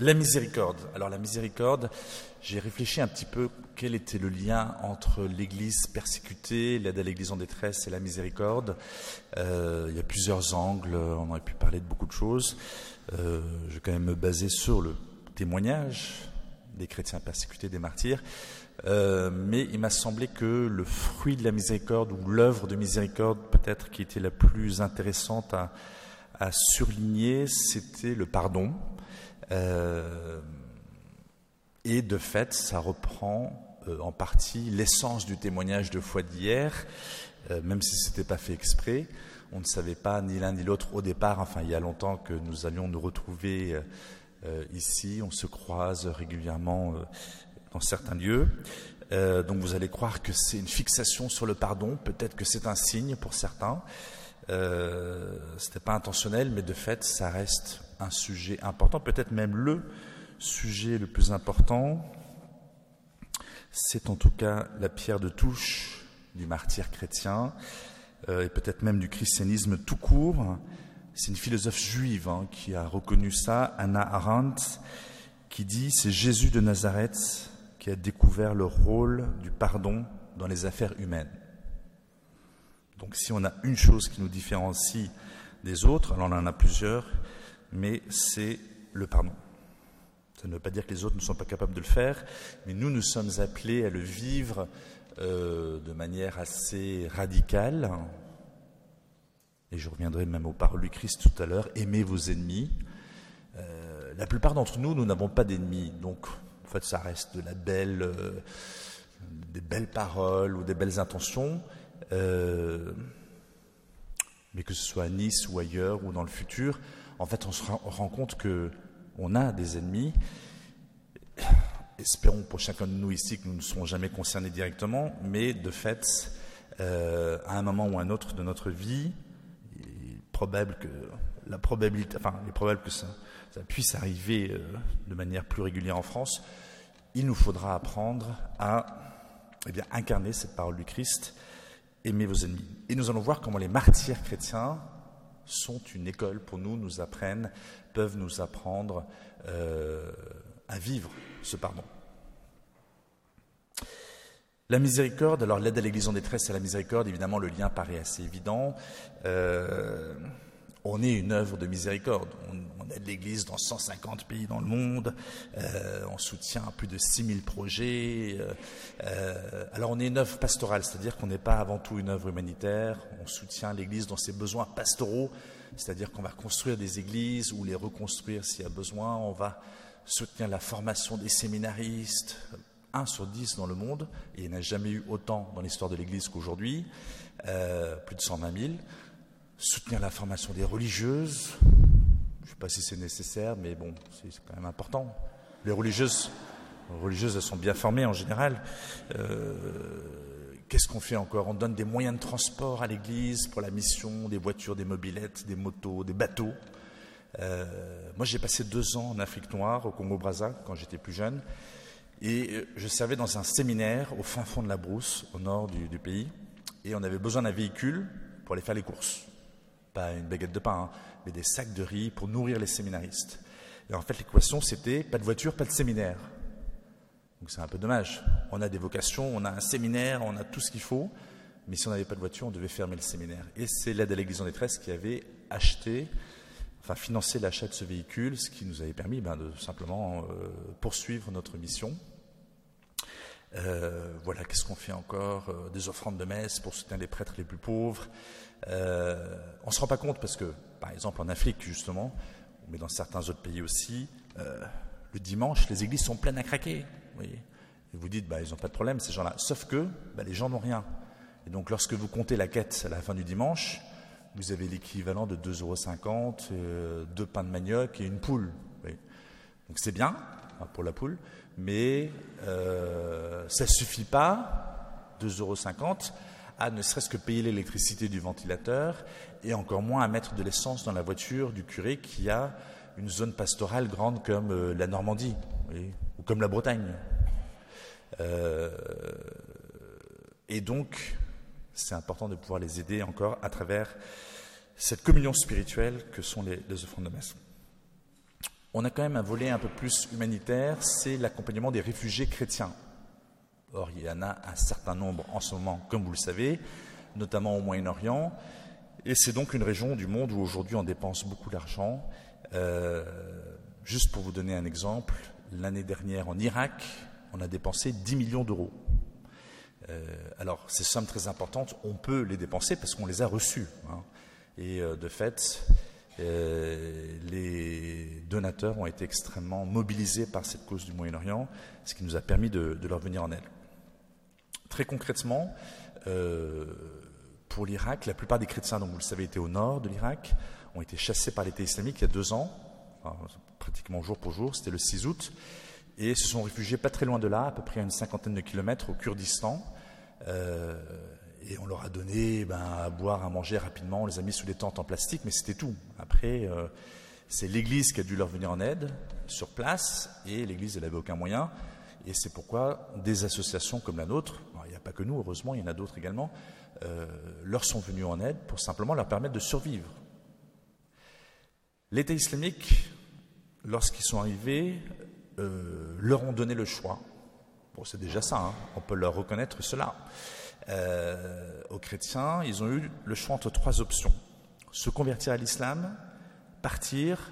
La miséricorde. Alors la miséricorde, j'ai réfléchi un petit peu quel était le lien entre l'Église persécutée, l'aide à l'Église en détresse et la miséricorde. Euh, il y a plusieurs angles, on aurait pu parler de beaucoup de choses. Euh, je vais quand même me baser sur le témoignage des chrétiens persécutés, des martyrs. Euh, mais il m'a semblé que le fruit de la miséricorde ou l'œuvre de miséricorde peut-être qui était la plus intéressante à, à surligner, c'était le pardon. Euh, et de fait, ça reprend euh, en partie l'essence du témoignage de foi d'hier, euh, même si ce n'était pas fait exprès. On ne savait pas ni l'un ni l'autre au départ, enfin il y a longtemps que nous allions nous retrouver ici, on se croise régulièrement dans certains lieux. donc vous allez croire que c'est une fixation sur le pardon, peut-être que c'est un signe pour certains. Euh, Ce n'était pas intentionnel, mais de fait, ça reste un sujet important, peut-être même le sujet le plus important. C'est en tout cas la pierre de touche du martyr chrétien euh, et peut-être même du christianisme tout court. C'est une philosophe juive hein, qui a reconnu ça, Anna Arendt, qui dit c'est Jésus de Nazareth qui a découvert le rôle du pardon dans les affaires humaines. Donc si on a une chose qui nous différencie des autres, alors on en a plusieurs, mais c'est le pardon. Ça ne veut pas dire que les autres ne sont pas capables de le faire, mais nous, nous sommes appelés à le vivre euh, de manière assez radicale. Et je reviendrai même aux paroles du Christ tout à l'heure, aimez vos ennemis. Euh, la plupart d'entre nous, nous n'avons pas d'ennemis, donc en fait ça reste de la belle, euh, des belles paroles ou des belles intentions. Mais que ce soit à Nice ou ailleurs ou dans le futur, en fait, on se rend compte que on a des ennemis. Espérons pour chacun de nous ici que nous ne serons jamais concernés directement, mais de fait, euh, à un moment ou à un autre de notre vie, il est probable que la probabilité, enfin, il est probable que ça, puisse arriver euh, de manière plus régulière en France. Il nous faudra apprendre à eh bien, incarner cette parole du Christ aimez vos ennemis. Et nous allons voir comment les martyrs chrétiens sont une école pour nous, nous apprennent, peuvent nous apprendre euh, à vivre ce pardon. La miséricorde, alors l'aide à l'Église en détresse et la miséricorde, évidemment le lien paraît assez évident. Euh, on est une œuvre de miséricorde. On, aide l'Église dans 150 pays dans le monde. Euh, on soutient plus de 6000 projets. Euh, euh, alors on est une œuvre pastorale, c'est-à-dire qu'on n'est pas avant tout une œuvre humanitaire. On soutient l'Église dans ses besoins pastoraux, c'est-à-dire qu'on va construire des églises ou les reconstruire s'il y a besoin. On va soutenir la formation des séminaristes. 1 sur 10 dans le monde, il n'y en a jamais eu autant dans l'histoire de l'Église qu'aujourd'hui, plus de 120 000 soutenir la formation des religieuses. Je ne sais pas si c'est nécessaire, mais bon, c'est quand même important. Les religieuses, religieuses, elles sont bien formées en général. Euh, Qu'est-ce qu'on fait encore? On donne des moyens de transport à l'Église pour la mission, des voitures, des mobilettes, des motos, des bateaux. Euh, moi, j'ai passé deux ans en Afrique noire, au Congo-Brazza, quand j'étais plus jeune, et je servais dans un séminaire au fin fond de la brousse, au nord du pays, et on avait besoin d'un véhicule pour aller faire les courses pas une baguette de pain, mais des sacs de riz pour nourrir les séminaristes. Et en fait, l'équation, c'était pas de voiture, pas de séminaire. Donc c'est un peu dommage. On a des vocations, on a un séminaire, on a tout ce qu'il faut, mais si on n'avait pas de voiture, on devait fermer le séminaire. Et c'est l'aide à l'Église en détresse qui avait acheté, enfin financé l'achat de ce véhicule, ce qui nous avait permis ben, de simplement euh, poursuivre notre mission. Euh, voilà, qu'est-ce qu'on fait encore euh, Des offrandes de messe pour soutenir les prêtres les plus pauvres. Euh, on ne se rend pas compte parce que, par exemple, en Afrique, justement, mais dans certains autres pays aussi, le dimanche, les églises sont pleines à craquer. Vous voyez et vous dites, bah, ils n'ont pas de problème, ces gens-là. Sauf que bah, les gens n'ont rien. Et donc, lorsque vous comptez la quête à la fin du dimanche, vous avez l'équivalent de 2,50 euros, deux pains de manioc et une poule. Donc, c'est bien pour la poule mais euh, ça ne suffit pas, 2,50 euros, à ne serait-ce que payer l'électricité du ventilateur et encore moins à mettre de l'essence dans la voiture du curé qui a une zone pastorale grande comme euh, la Normandie ou comme la Bretagne. Euh, et donc, c'est important de pouvoir les aider encore à travers cette communion spirituelle que sont les, les offrandes de messe. On a quand même un volet un peu plus humanitaire, c'est l'accompagnement des réfugiés chrétiens. Or, il y en a un certain nombre en ce moment, comme vous le savez, notamment au Moyen-Orient. Et c'est donc une région du monde où aujourd'hui on dépense beaucoup d'argent. Euh, juste pour vous donner un exemple, l'année dernière en Irak, on a dépensé 10 millions d'euros. Euh, alors, ces sommes très importantes, on peut les dépenser parce qu'on les a reçues. Hein. Et euh, de fait, les donateurs ont été extrêmement mobilisés par cette cause du Moyen-Orient, ce qui nous a permis de, leur venir en aide. Très concrètement, pour l'Irak, la plupart des chrétiens, dont vous le savez, étaient au nord de l'Irak, ont été chassés par l'État islamique il y a deux ans, pratiquement jour pour jour, c'était le 6 août, et se sont réfugiés pas très loin de là, à peu près à une cinquantaine de kilomètres au Kurdistan. Euh, et on leur a donné ben, à boire, à manger rapidement, on les a mis sous des tentes en plastique, mais c'était tout. Après, euh, c'est l'Église qui a dû leur venir en aide sur place, et l'Église, n'avait aucun moyen. Et c'est pourquoi des associations comme la nôtre, il n'y a pas que nous, heureusement, il y en a d'autres également, euh, leur sont venus en aide pour simplement leur permettre de survivre. L'État islamique, lorsqu'ils sont arrivés, euh, leur ont donné le choix. C'est déjà ça, hein. on peut leur reconnaître cela. Euh, aux chrétiens, ils ont eu le choix entre trois options se convertir à l'islam, partir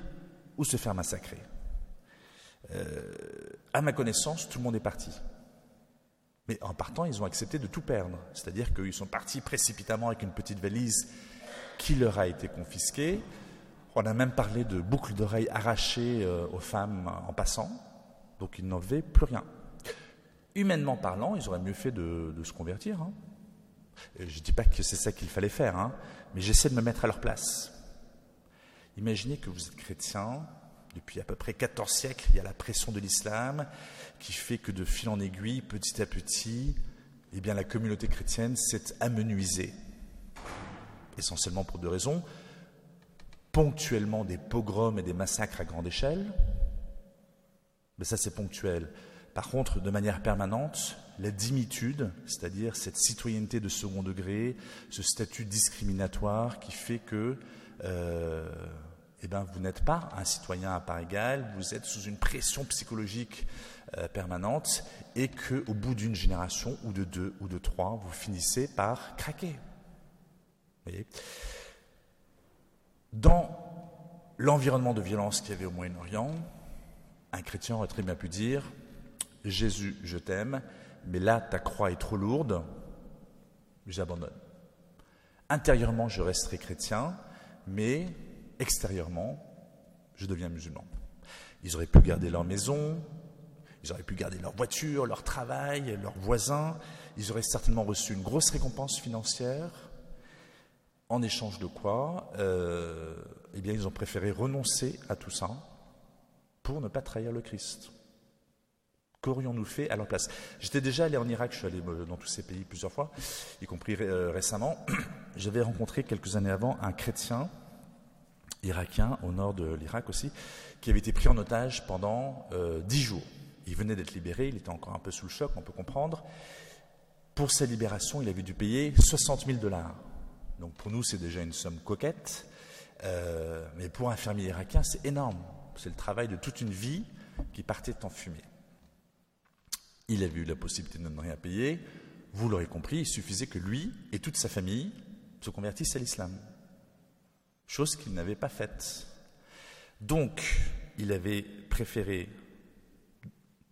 ou se faire massacrer. à ma connaissance, tout le monde est parti. Mais en partant, ils ont accepté de tout perdre. C'est-à-dire qu'ils sont partis précipitamment avec une petite valise qui leur a été confisquée. On a même parlé de boucles d'oreilles arrachées euh, aux femmes en passant. Donc ils n'avaient plus rien. Humainement parlant, ils auraient mieux fait de, se convertir. Hein. Je ne dis pas que c'est ça qu'il fallait faire, hein, mais j'essaie de me mettre à leur place. Imaginez que vous êtes chrétien, depuis à peu près 14 siècles, il y a la pression de l'islam qui fait que de fil en aiguille, petit à petit, eh bien, la communauté chrétienne s'est amenuisée. Essentiellement pour deux raisons. Ponctuellement des pogroms et des massacres à grande échelle. Mais ça, c'est ponctuel. Par contre, de manière permanente, la dimitude, c'est-à-dire cette citoyenneté de second degré, ce statut discriminatoire qui fait que euh, eh ben, vous n'êtes pas un citoyen à part égale, vous êtes sous une pression psychologique euh, permanente et qu'au bout d'une génération ou de deux ou de trois, vous finissez par craquer. Dans l'environnement de violence qu'il y avait au Moyen-Orient, un chrétien aurait très bien pu dire Jésus, je t'aime, mais là ta croix est trop lourde, j'abandonne. Intérieurement, je resterai chrétien, mais extérieurement, je deviens musulman. Ils auraient pu garder leur maison, ils auraient pu garder leur voiture, leur travail, leurs voisins. Ils auraient certainement reçu une grosse récompense financière. En échange de quoi euh, Eh bien, ils ont préféré renoncer à tout ça pour ne pas trahir le Christ. Qu'aurions-nous fait à leur place J'étais déjà allé en Irak, je suis allé euh, dans tous ces pays plusieurs fois, y compris euh, récemment. J'avais rencontré quelques années avant un chrétien irakien, au nord de l'Irak aussi, qui avait été pris en otage pendant euh, dix jours. Il venait d'être libéré, il était encore un peu sous le choc, on peut comprendre. Pour sa libération, il avait dû payer 60 000 dollars. Donc pour nous, c'est déjà une somme coquette, mais pour un fermier irakien, c'est énorme. C'est le travail de toute une vie qui partait en fumée. Il avait eu la possibilité de ne rien payer. Vous l'aurez compris, il suffisait que lui et toute sa famille se convertissent à l'islam chose qu'il n'avait pas faite. Donc, il avait préféré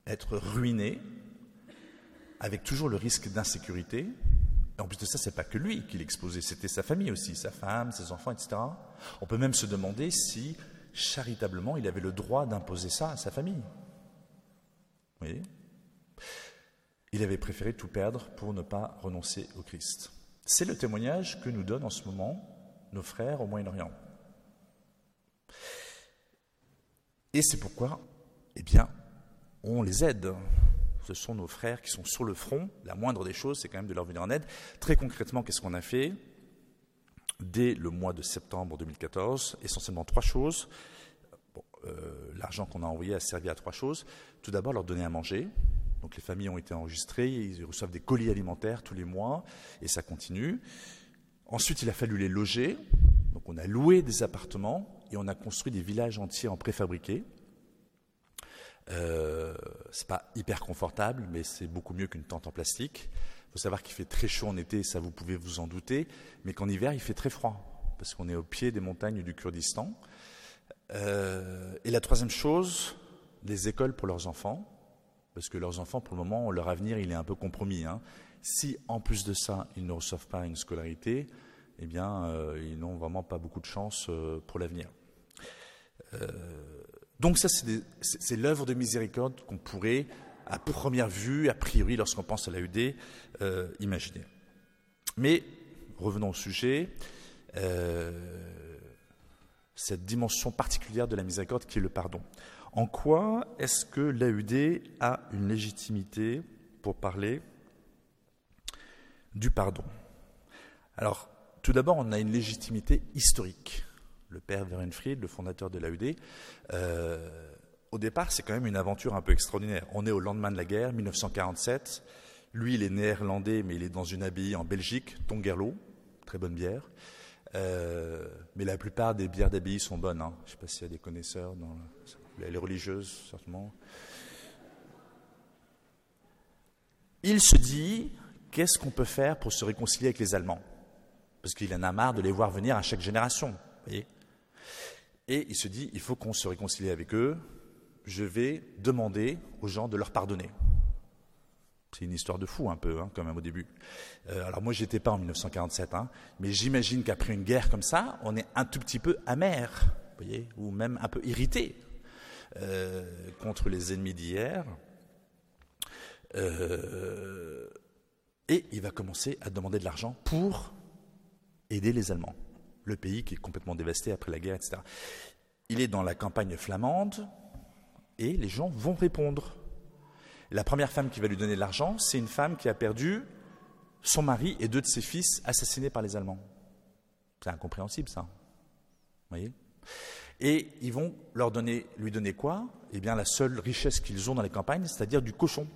être ruiné, avec toujours le risque d'insécurité. En plus de ça, c'est pas que lui qui l'exposait, c'était sa famille aussi, sa femme, ses enfants, etc. On peut même se demander si, charitablement, il avait le droit d'imposer ça à sa famille. Vous voyez? Il avait préféré tout perdre pour ne pas renoncer au Christ. C'est le témoignage que nous donne en ce moment nos frères au Moyen-Orient. Et c'est pourquoi, eh bien, on les aide. Ce sont nos frères qui sont sur le front. La moindre des choses, c'est quand même de leur venir en aide. Très concrètement, qu'est-ce qu'on a fait? Dès le mois de septembre 2014, essentiellement trois choses. Euh, l'argent qu'on a envoyé a servi à trois choses. Tout d'abord, leur donner à manger. Donc les familles ont été enregistrées, ils reçoivent des colis alimentaires tous les mois, et ça continue. Ensuite, il a fallu les loger. Donc on a loué des appartements et on a construit des villages entiers en préfabriqué. Euh, c'est pas hyper confortable, mais c'est beaucoup mieux qu'une tente en plastique. Il faut savoir qu'il fait très chaud en été, ça vous pouvez vous en douter, mais qu'en hiver il fait très froid, parce qu'on est au pied des montagnes du Kurdistan. Euh, et la troisième chose, des écoles pour leurs enfants, parce que leurs enfants, pour le moment, leur avenir, il est un peu compromis. Hein. Si, en plus de ça, ils ne reçoivent pas une scolarité, eh bien, euh, ils n'ont vraiment pas beaucoup de chance euh, pour l'avenir. donc ça, c'est l'œuvre de miséricorde qu'on pourrait, à première vue, a priori, lorsqu'on pense à l'AUD, imaginer. Mais, revenons au sujet cette dimension particulière de la miséricorde qui est le pardon. En quoi est-ce que l'AUD a une légitimité pour parler du pardon? Alors, tout d'abord, on a une légitimité historique. Le père Werenfried, le fondateur de l'AUD, euh, au départ, c'est quand même une aventure un peu extraordinaire. On est au lendemain de la guerre, 1947. Lui, il est néerlandais, mais il est dans une abbaye en Belgique, Tongerlo, très bonne bière. Euh, mais la plupart des bières d'abbaye sont bonnes. Hein. Je ne sais pas s'il y a des connaisseurs, dans les religieuses, certainement. Il se dit, qu'est-ce qu'on peut faire pour se réconcilier avec les Allemands? Parce qu'il en a marre de les voir venir à chaque génération. Voyez Et il se dit, il faut qu'on se réconcilie avec eux. Je vais demander aux gens de leur pardonner. C'est une histoire de fou un peu, hein, quand même au début. Euh, alors moi, j'étais pas en 1947, hein, mais j'imagine qu'après une guerre comme ça, on est un tout petit peu amer, voyez, ou même un peu irrité euh, contre les ennemis d'hier. Euh, et il va commencer à demander de l'argent pour aider les Allemands, le pays qui est complètement dévasté après la guerre, etc. Il est dans la campagne flamande et les gens vont répondre. La première femme qui va lui donner de l'argent, c'est une femme qui a perdu son mari et deux de ses fils assassinés par les Allemands. C'est incompréhensible, ça. Vous voyez? Et ils vont leur donner, lui donner quoi? Eh bien, la seule richesse qu'ils ont dans les campagnes, c'est-à-dire du cochon.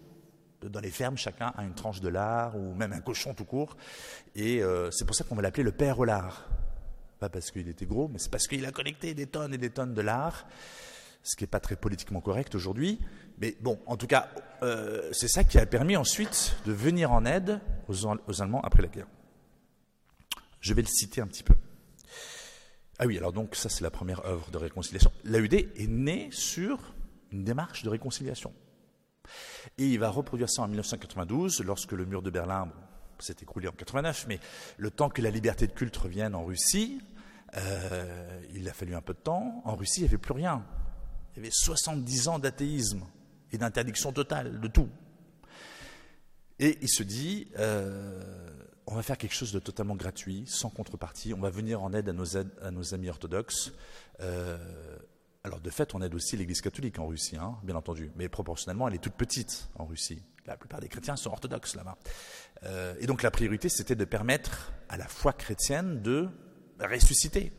Dans les fermes, chacun a une tranche de lard ou même un cochon tout court. Et euh, c'est pour ça qu'on va l'appeler le père au lard. Pas parce qu'il était gros, mais c'est parce qu'il a collecté des tonnes et des tonnes de lard ce qui n'est pas très politiquement correct aujourd'hui. Mais bon, en tout cas, euh, c'est ça qui a permis ensuite de venir en aide aux, Allemands après la guerre. Je vais le citer un petit peu. Ah oui, alors donc ça c'est la première œuvre de réconciliation. L'AUD est née sur une démarche de réconciliation. Et il va reproduire ça en 1992, lorsque le mur de Berlin s'est écroulé en 89, mais le temps que la liberté de culte revienne en Russie, euh, il a fallu un peu de temps. En Russie, il n'y avait plus rien. Il y avait 70 ans d'athéisme et d'interdiction totale de tout. Et il se dit, euh, on va faire quelque chose de totalement gratuit, sans contrepartie, on va venir en aide à nos, amis orthodoxes. Euh, alors de fait, on aide aussi l'Église catholique en Russie, hein, bien entendu, mais proportionnellement, elle est toute petite en Russie. La plupart des chrétiens sont orthodoxes là-bas. Euh, et donc la priorité, c'était de permettre à la foi chrétienne de ressusciter.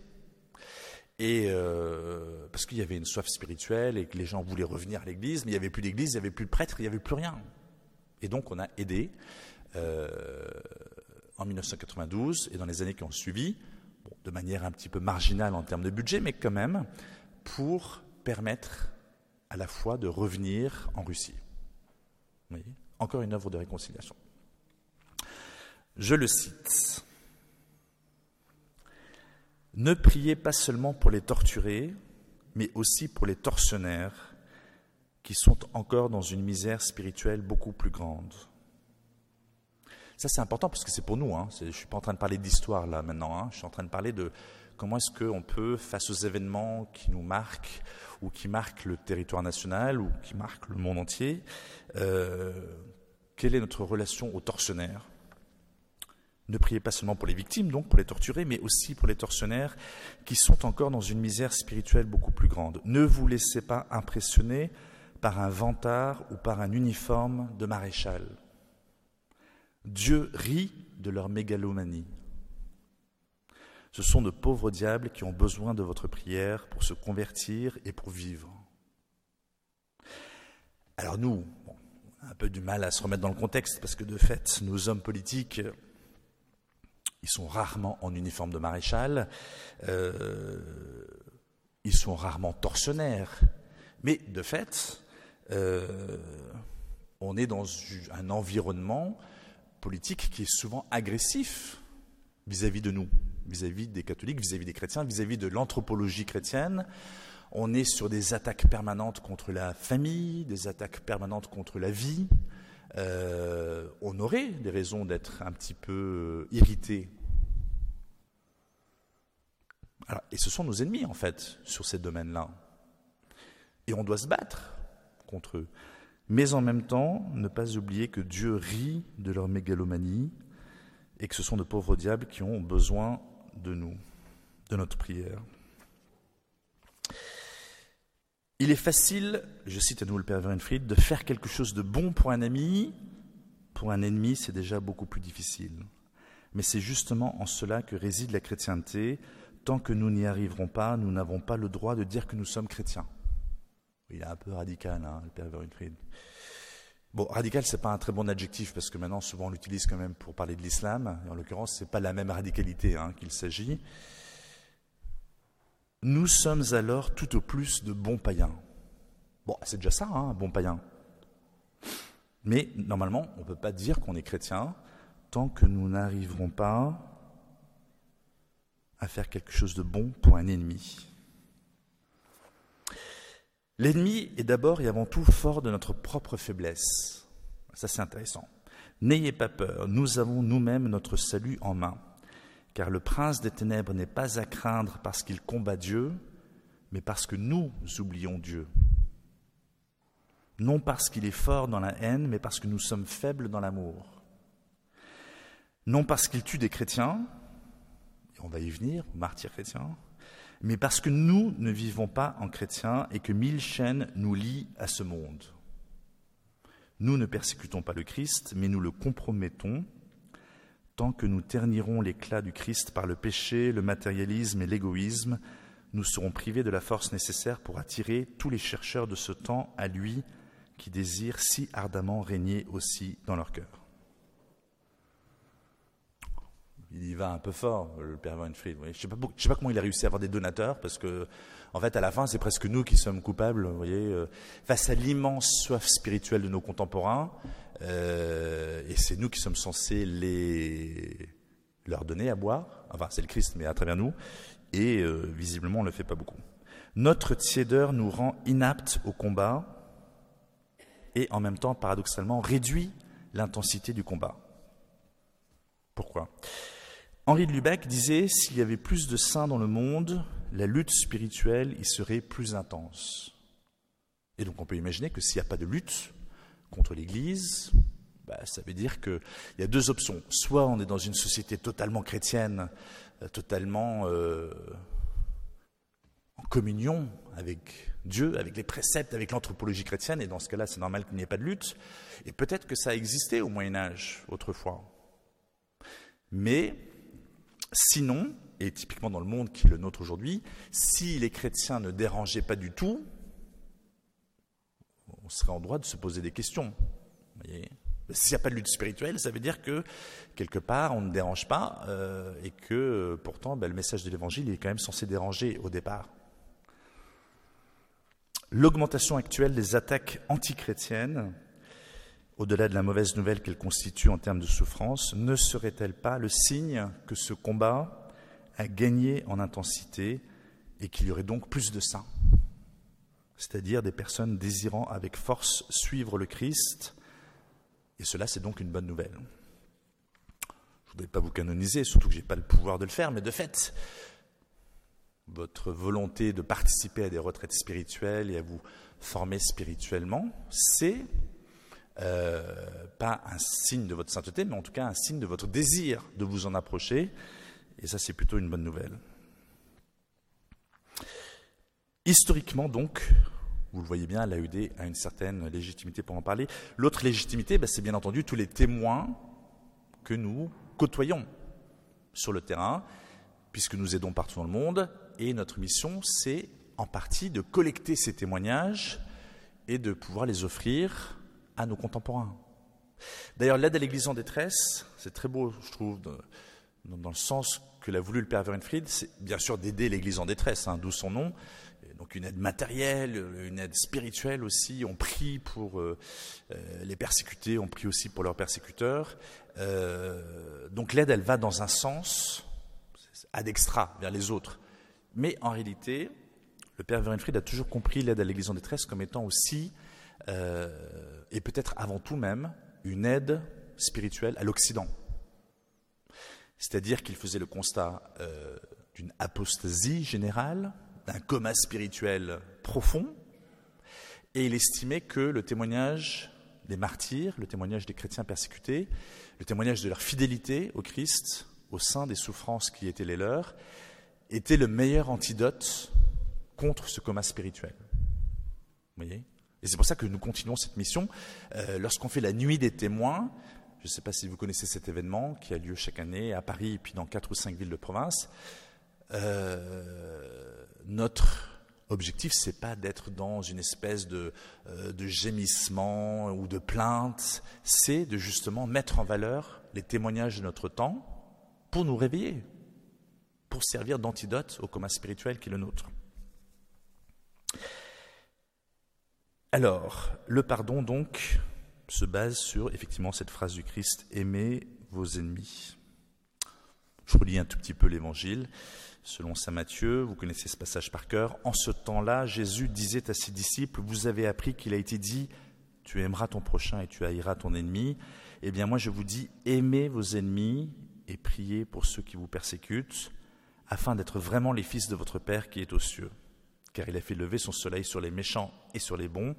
Et euh, parce qu'il y avait une soif spirituelle et que les gens voulaient revenir à l'église, mais il n'y avait plus d'église, il n'y avait plus de prêtre, il n'y avait plus rien. Et donc on a aidé en 1992 et dans les années qui ont suivi, de manière un petit peu marginale en termes de budget, mais quand même, pour permettre à la fois de revenir en Russie. Encore une œuvre de réconciliation. Je le cite. Ne priez pas seulement pour les torturés, mais aussi pour les tortionnaires qui sont encore dans une misère spirituelle beaucoup plus grande. Ça, c'est important parce que c'est pour nous. Hein. Je ne suis pas en train de parler d'histoire là maintenant. Hein. Je suis en train de parler de comment est-ce qu'on peut, face aux événements qui nous marquent ou qui marquent le territoire national ou qui marquent le monde entier, euh, quelle est notre relation aux tortionnaires? Ne priez pas seulement pour les victimes, donc pour les torturés, mais aussi pour les tortionnaires qui sont encore dans une misère spirituelle beaucoup plus grande. Ne vous laissez pas impressionner par un vantard ou par un uniforme de maréchal. Dieu rit de leur mégalomanie. Ce sont de pauvres diables qui ont besoin de votre prière pour se convertir et pour vivre. Alors nous, on a un peu du mal à se remettre dans le contexte parce que de fait, nos hommes politiques ils sont rarement en uniforme de maréchal, euh, ils sont rarement tortionnaires. Mais de fait, euh, on est dans un environnement politique qui est souvent agressif vis-à-vis de nous, vis-à-vis des catholiques, vis-à-vis des chrétiens, vis-à-vis de l'anthropologie chrétienne. On est sur des attaques permanentes contre la famille, des attaques permanentes contre la vie. Euh, on aurait des raisons d'être un petit peu irrité. et ce sont nos ennemis, en fait, sur ces domaines-là. Et on doit se battre contre eux. Mais en même temps, ne pas oublier que Dieu rit de leur mégalomanie et que ce sont de pauvres diables qui ont besoin de nous, de notre prière. Il est facile, je cite à nouveau le Père Wernfried, de faire quelque chose de bon pour un ami, pour un ennemi c'est déjà beaucoup plus difficile. Mais c'est justement en cela que réside la chrétienté. Tant que nous n'y arriverons pas, nous n'avons pas le droit de dire que nous sommes chrétiens. Il est un peu radical, hein, le père Wernfried. Bon, radical, c'est pas un très bon adjectif parce que maintenant, souvent, on l'utilise quand même pour parler de l'islam. En l'occurrence, c'est pas la même radicalité hein, qu'il s'agit. Nous sommes alors tout au plus de bons païens. Bon, c'est déjà ça, hein, un bon païen. Mais normalement, on ne peut pas dire qu'on est chrétien tant que nous n'arriverons pas à faire quelque chose de bon pour un ennemi. L'ennemi est d'abord et avant tout fort de notre propre faiblesse. Ça c'est intéressant. N'ayez pas peur, nous avons nous-mêmes notre salut en main, car le prince des ténèbres n'est pas à craindre parce qu'il combat Dieu, mais parce que nous oublions Dieu. Non parce qu'il est fort dans la haine, mais parce que nous sommes faibles dans l'amour. Non parce qu'il tue des chrétiens, et on va y venir, martyrs chrétiens, mais parce que nous ne vivons pas en chrétiens et que mille chaînes nous lient à ce monde. Nous ne persécutons pas le Christ, mais nous le compromettons tant que nous ternirons l'éclat du Christ par le péché, le matérialisme et l'égoïsme, nous serons privés de la force nécessaire pour attirer tous les chercheurs de ce temps à lui qui désirent si ardemment régner aussi dans leur cœur il y va un peu fort, le père Weinfried. Je ne sais, sais, pas comment il a réussi à avoir des donateurs, parce que, en fait, à la fin, c'est presque nous qui sommes coupables, vous voyez, euh, face à l'immense soif spirituelle de nos contemporains, euh, et c'est nous qui sommes censés les leur donner à boire. Enfin, c'est le Christ, mais à travers nous, et euh, visiblement, on ne le fait pas beaucoup. Notre tiédeur nous rend inaptes au combat, et en même temps, paradoxalement, réduit l'intensité du combat. Pourquoi? Henri de Lubeck disait S'il y avait plus de saints dans le monde, la lutte spirituelle y serait plus intense. Et donc on peut imaginer que s'il n'y a pas de lutte contre l'Église, bah, ça veut dire qu'il y a deux options. Soit on est dans une société totalement chrétienne, euh, totalement euh, en communion avec Dieu, avec les préceptes, avec l'anthropologie chrétienne, et dans ce cas-là, c'est normal qu'il n'y ait pas de lutte. Et peut-être que ça a existé au Moyen Âge autrefois. Mais Sinon, et typiquement dans le monde qui le nôtre aujourd'hui, si les chrétiens ne dérangeaient pas du tout, on serait en droit de se poser des questions. S'il n'y a pas de lutte spirituelle, ça veut dire que quelque part on ne dérange pas euh, et que pourtant ben, le message de l'évangile est quand même censé déranger au départ. L'augmentation actuelle des attaques antichrétiennes au-delà de la mauvaise nouvelle qu'elle constitue en termes de souffrance, ne serait-elle pas le signe que ce combat a gagné en intensité et qu'il y aurait donc plus de saints C'est-à-dire des personnes désirant avec force suivre le Christ, et cela c'est donc une bonne nouvelle. Je ne voudrais pas vous canoniser, surtout que je n'ai pas le pouvoir de le faire, mais de fait, votre volonté de participer à des retraites spirituelles et à vous former spirituellement, c'est euh, pas un signe de votre sainteté, mais en tout cas un signe de votre désir de vous en approcher. Et ça, c'est plutôt une bonne nouvelle. Historiquement, donc, vous le voyez bien, l'AUD a une certaine légitimité pour en parler. L'autre légitimité, ben, c'est bien entendu tous les témoins que nous côtoyons sur le terrain, puisque nous aidons partout dans le monde. Et notre mission, c'est en partie de collecter ces témoignages et de pouvoir les offrir à nos contemporains. D'ailleurs, l'aide à l'Église en détresse, c'est très beau, je trouve, dans, le sens que l'a voulu le Père Wernfried, c'est bien sûr d'aider l'Église en détresse, hein, d'où son nom. donc une aide matérielle, une aide spirituelle aussi. On prie pour euh, les persécutés, on prie aussi pour leurs persécuteurs. donc l'aide, elle va dans un sens ad extra, vers les autres. Mais en réalité, le père Verenfried a toujours compris l'aide à l'Église en détresse comme étant aussi, et peut-être avant tout même, une aide spirituelle à l'Occident. C'est-à-dire qu'il faisait le constat euh, d'une apostasie générale, d'un coma spirituel profond, et il estimait que le témoignage des martyrs, le témoignage des chrétiens persécutés, le témoignage de leur fidélité au Christ, au sein des souffrances qui étaient les leurs, était le meilleur antidote contre ce coma spirituel. Vous voyez? Et c'est pour ça que nous continuons cette mission. Euh, lorsqu'on fait la nuit des témoins, je ne sais pas si vous connaissez cet événement qui a lieu chaque année à Paris et puis dans quatre ou cinq villes de province. Euh, notre objectif, c'est pas d'être dans une espèce de, euh, de, gémissement ou de plainte, c'est de justement mettre en valeur les témoignages de notre temps pour nous réveiller, pour servir d'antidote au commun spirituel qui est le nôtre. Alors, le pardon donc, se base sur effectivement cette phrase du Christ Aimez vos ennemis. Je relis un tout petit peu l'évangile. Selon saint Matthieu, vous connaissez ce passage par cœur. En ce temps-là, Jésus disait à ses disciples Vous avez appris qu'il a été dit Tu aimeras ton prochain et tu haïras ton ennemi. Eh bien, moi, je vous dis Aimez vos ennemis et priez pour ceux qui vous persécutent, afin d'être vraiment les fils de votre Père qui est aux cieux. Car il a fait lever son soleil sur les méchants et sur les bons,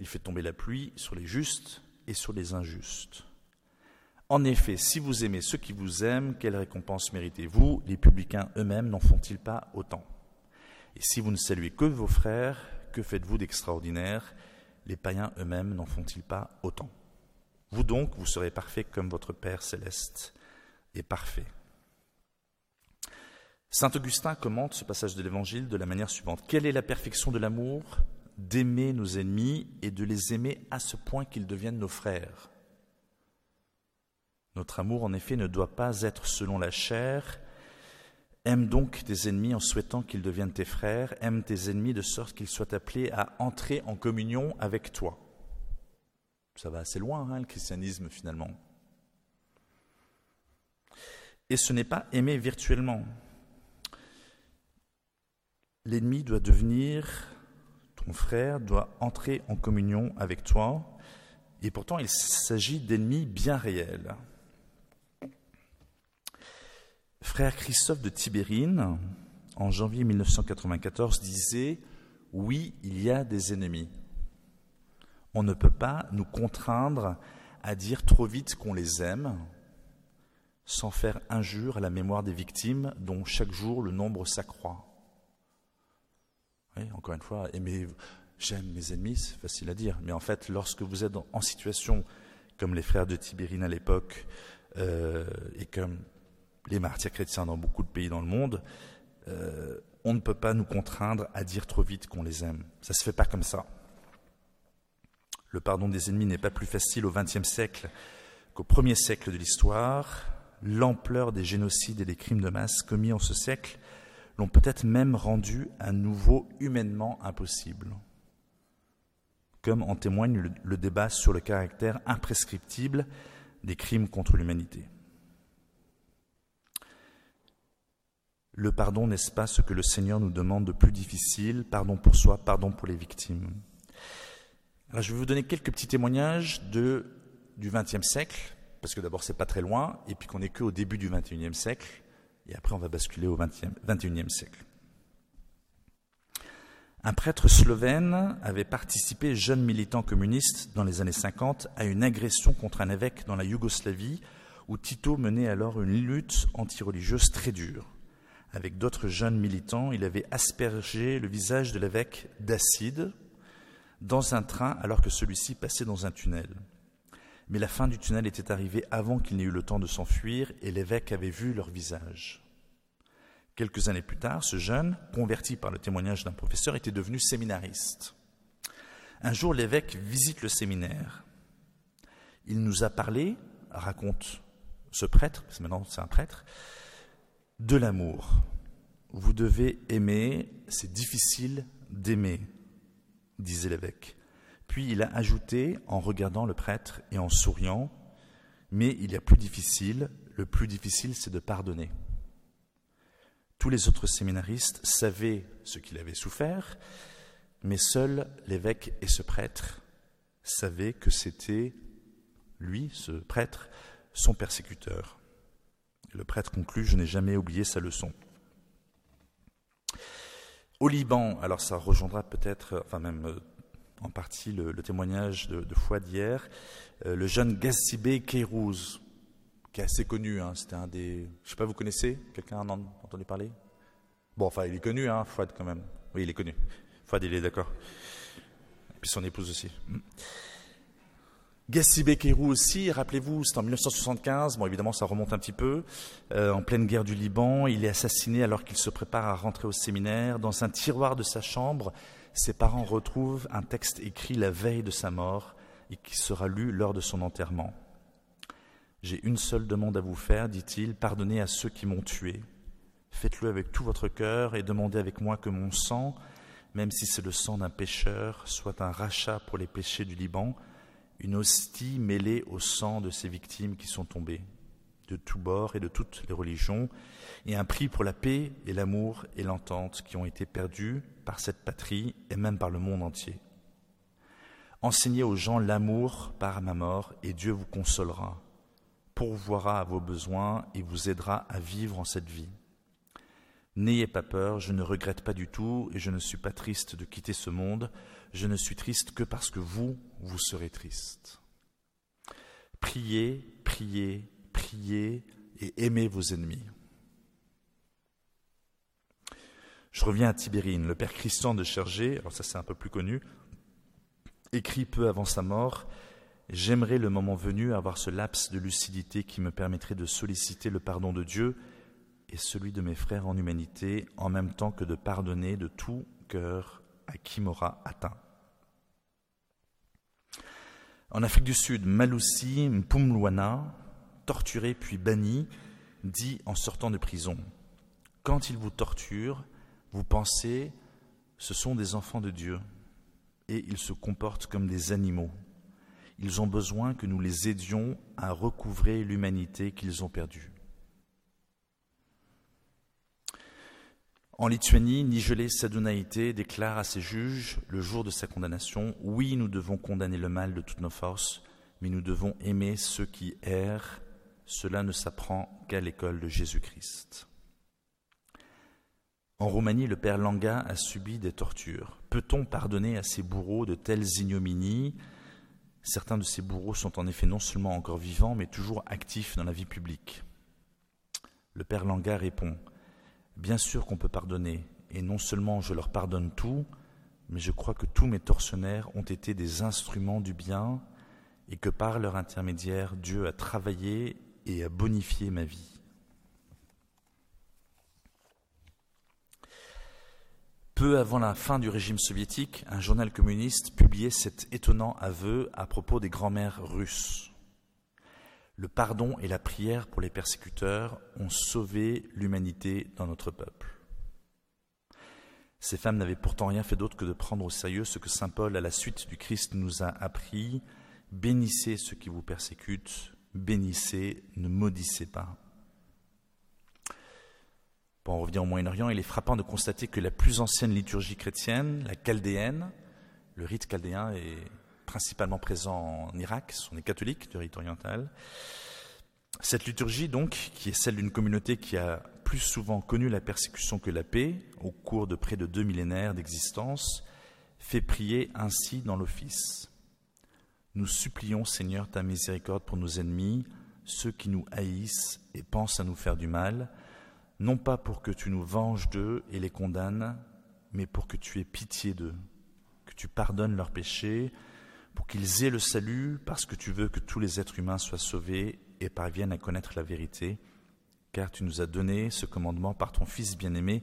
il fait tomber la pluie sur les justes et sur les injustes. En effet, si vous aimez ceux qui vous aiment, quelle récompense méritez-vous? Les publicains eux-mêmes n'en font-ils pas autant? Et si vous ne saluez que vos frères, que faites-vous d'extraordinaire? Les païens eux-mêmes n'en font-ils pas autant? Vous donc, vous serez parfaits comme votre Père céleste est parfait. Saint Augustin commente ce passage de l'Évangile de la manière suivante. Quelle est la perfection de l'amour d'aimer nos ennemis et de les aimer à ce point qu'ils deviennent nos frères? Notre amour, en effet, ne doit pas être selon la chair. Aime donc tes ennemis en souhaitant qu'ils deviennent tes frères. Aime tes ennemis de sorte qu'ils soient appelés à entrer en communion avec toi. Ça va assez loin, hein, le christianisme, finalement. Et ce n'est pas aimer virtuellement. L'ennemi doit devenir ton frère doit entrer en communion avec toi, et pourtant il s'agit d'ennemis bien réels. Frère Christophe de Tibérine, en janvier 1994, disait Oui, il y a des ennemis. On ne peut pas nous contraindre à dire trop vite qu'on les aime, sans faire injure à la mémoire des victimes dont chaque jour le nombre s'accroît encore une fois, aimer, j'aime mes ennemis, c'est facile à dire. Mais en fait, lorsque vous êtes en situation comme les frères de Tibérine à l'époque, euh, et comme les martyrs chrétiens dans beaucoup de pays dans le monde, euh, on ne peut pas nous contraindre à dire trop vite qu'on les aime. Ça ne se fait pas comme ça. Le pardon des ennemis n'est pas plus facile au XXe siècle qu'au premier siècle de l'histoire. L'ampleur des génocides et des crimes de masse commis en ce siècle l'ont peut-être même rendu à nouveau humainement impossible, comme en témoigne le, débat sur le caractère imprescriptible des crimes contre l'humanité. Le pardon, n'est-ce pas ce que le Seigneur nous demande de plus difficile Pardon pour soi, pardon pour les victimes? Je vais vous donner quelques petits témoignages de, du XXe siècle, parce que d'abord c'est pas très loin, et puis qu'on n'est qu'au début du XXIe siècle. Et après, on va basculer au XXIe siècle. Un prêtre slovène avait participé, jeune militant communiste dans les années 50, à une agression contre un évêque dans la Yougoslavie, où Tito menait alors une lutte antireligieuse très dure. Avec d'autres jeunes militants, il avait aspergé le visage de l'évêque d'acide dans un train alors que celui-ci passait dans un tunnel. Mais la fin du tunnel était arrivée avant qu'il n'ait eu le temps de s'enfuir et l'évêque avait vu leur visage. Quelques années plus tard, ce jeune, converti par le témoignage d'un professeur, était devenu séminariste. Un jour, l'évêque visite le séminaire. Il nous a parlé, raconte ce prêtre, parce maintenant c'est un prêtre, de l'amour. Vous devez aimer, c'est difficile d'aimer, disait l'évêque. Puis il a ajouté, en regardant le prêtre et en souriant, mais il y a plus difficile, le plus difficile c'est de pardonner. Tous les autres séminaristes savaient ce qu'il avait souffert, mais seul l'évêque et ce prêtre savaient que c'était lui, ce prêtre, son persécuteur. Le prêtre conclut, je n'ai jamais oublié sa leçon. Au Liban, alors ça rejoindra peut-être, enfin même euh, en partie le, témoignage de, foi d'hier, euh, le jeune Gassibé Keirouz, qui est assez connu, hein, c'était un des... Je ne sais pas, vous connaissez Quelqu'un en a entendu parler? Bon, enfin, il est connu, hein, Fouad quand même. Oui, il est connu. Fouad, il est d'accord. Et puis son épouse aussi. Gassi Bekirou aussi, rappelez-vous, c'est en 1975, bon évidemment ça remonte un petit peu, euh, en pleine guerre du Liban, il est assassiné alors qu'il se prépare à rentrer au séminaire. Dans un tiroir de sa chambre, ses parents retrouvent un texte écrit la veille de sa mort et qui sera lu lors de son enterrement. J'ai une seule demande à vous faire, dit-il, pardonnez à ceux qui m'ont tué. Faites-le avec tout votre cœur et demandez avec moi que mon sang, même si c'est le sang d'un pécheur, soit un rachat pour les péchés du Liban une hostie mêlée au sang de ces victimes qui sont tombées, de tous bords et de toutes les religions, et un prix pour la paix et l'amour et l'entente qui ont été perdus par cette patrie et même par le monde entier. Enseignez aux gens l'amour par ma mort, et Dieu vous consolera, pourvoira à vos besoins et vous aidera à vivre en cette vie. N'ayez pas peur, je ne regrette pas du tout, et je ne suis pas triste de quitter ce monde, je ne suis triste que parce que vous, vous serez triste. Priez, priez, priez et aimez vos ennemis. Je reviens à Tibérine. Le père Christian de Chergé, alors ça c'est un peu plus connu, écrit peu avant sa mort J'aimerais le moment venu avoir ce laps de lucidité qui me permettrait de solliciter le pardon de Dieu et celui de mes frères en humanité, en même temps que de pardonner de tout cœur à qui m'aura atteint. En Afrique du Sud, Maloussi Mpumluana, torturé puis banni, dit en sortant de prison Quand ils vous torturent, vous pensez ce sont des enfants de Dieu et ils se comportent comme des animaux. Ils ont besoin que nous les aidions à recouvrer l'humanité qu'ils ont perdue. En Lituanie, Nigelé Sadunaïté déclare à ses juges, le jour de sa condamnation, Oui, nous devons condamner le mal de toutes nos forces, mais nous devons aimer ceux qui errent. Cela ne s'apprend qu'à l'école de Jésus-Christ. En Roumanie, le père Langa a subi des tortures. Peut-on pardonner à ces bourreaux de telles ignominies? Certains de ces bourreaux sont en effet non seulement encore vivants, mais toujours actifs dans la vie publique. Le père Langa répond Bien sûr qu'on peut pardonner, et non seulement je leur pardonne tout, mais je crois que tous mes tortionnaires ont été des instruments du bien et que par leur intermédiaire, Dieu a travaillé et a bonifié ma vie. Peu avant la fin du régime soviétique, un journal communiste publiait cet étonnant aveu à propos des grands-mères russes. Le pardon et la prière pour les persécuteurs ont sauvé l'humanité dans notre peuple. Ces femmes n'avaient pourtant rien fait d'autre que de prendre au sérieux ce que Saint Paul, à la suite du Christ, nous a appris. Bénissez ceux qui vous persécutent, bénissez, ne maudissez pas. Pour en revenir au Moyen-Orient, il est frappant de constater que la plus ancienne liturgie chrétienne, la chaldéenne, le rite chaldéen est principalement présent en Irak, ce sont des catholiques du rite oriental. Cette liturgie, donc, qui est celle d'une communauté qui a plus souvent connu la persécution que la paix, au cours de près de deux millénaires d'existence, fait prier ainsi dans l'office. Nous supplions, Seigneur, ta miséricorde pour nos ennemis, ceux qui nous haïssent et pensent à nous faire du mal, non pas pour que tu nous venges d'eux et les condamnes, mais pour que tu aies pitié d'eux, que tu pardonnes leurs péchés, pour qu'ils aient le salut, parce que tu veux que tous les êtres humains soient sauvés et parviennent à connaître la vérité, car tu nous as donné ce commandement par ton Fils bien-aimé,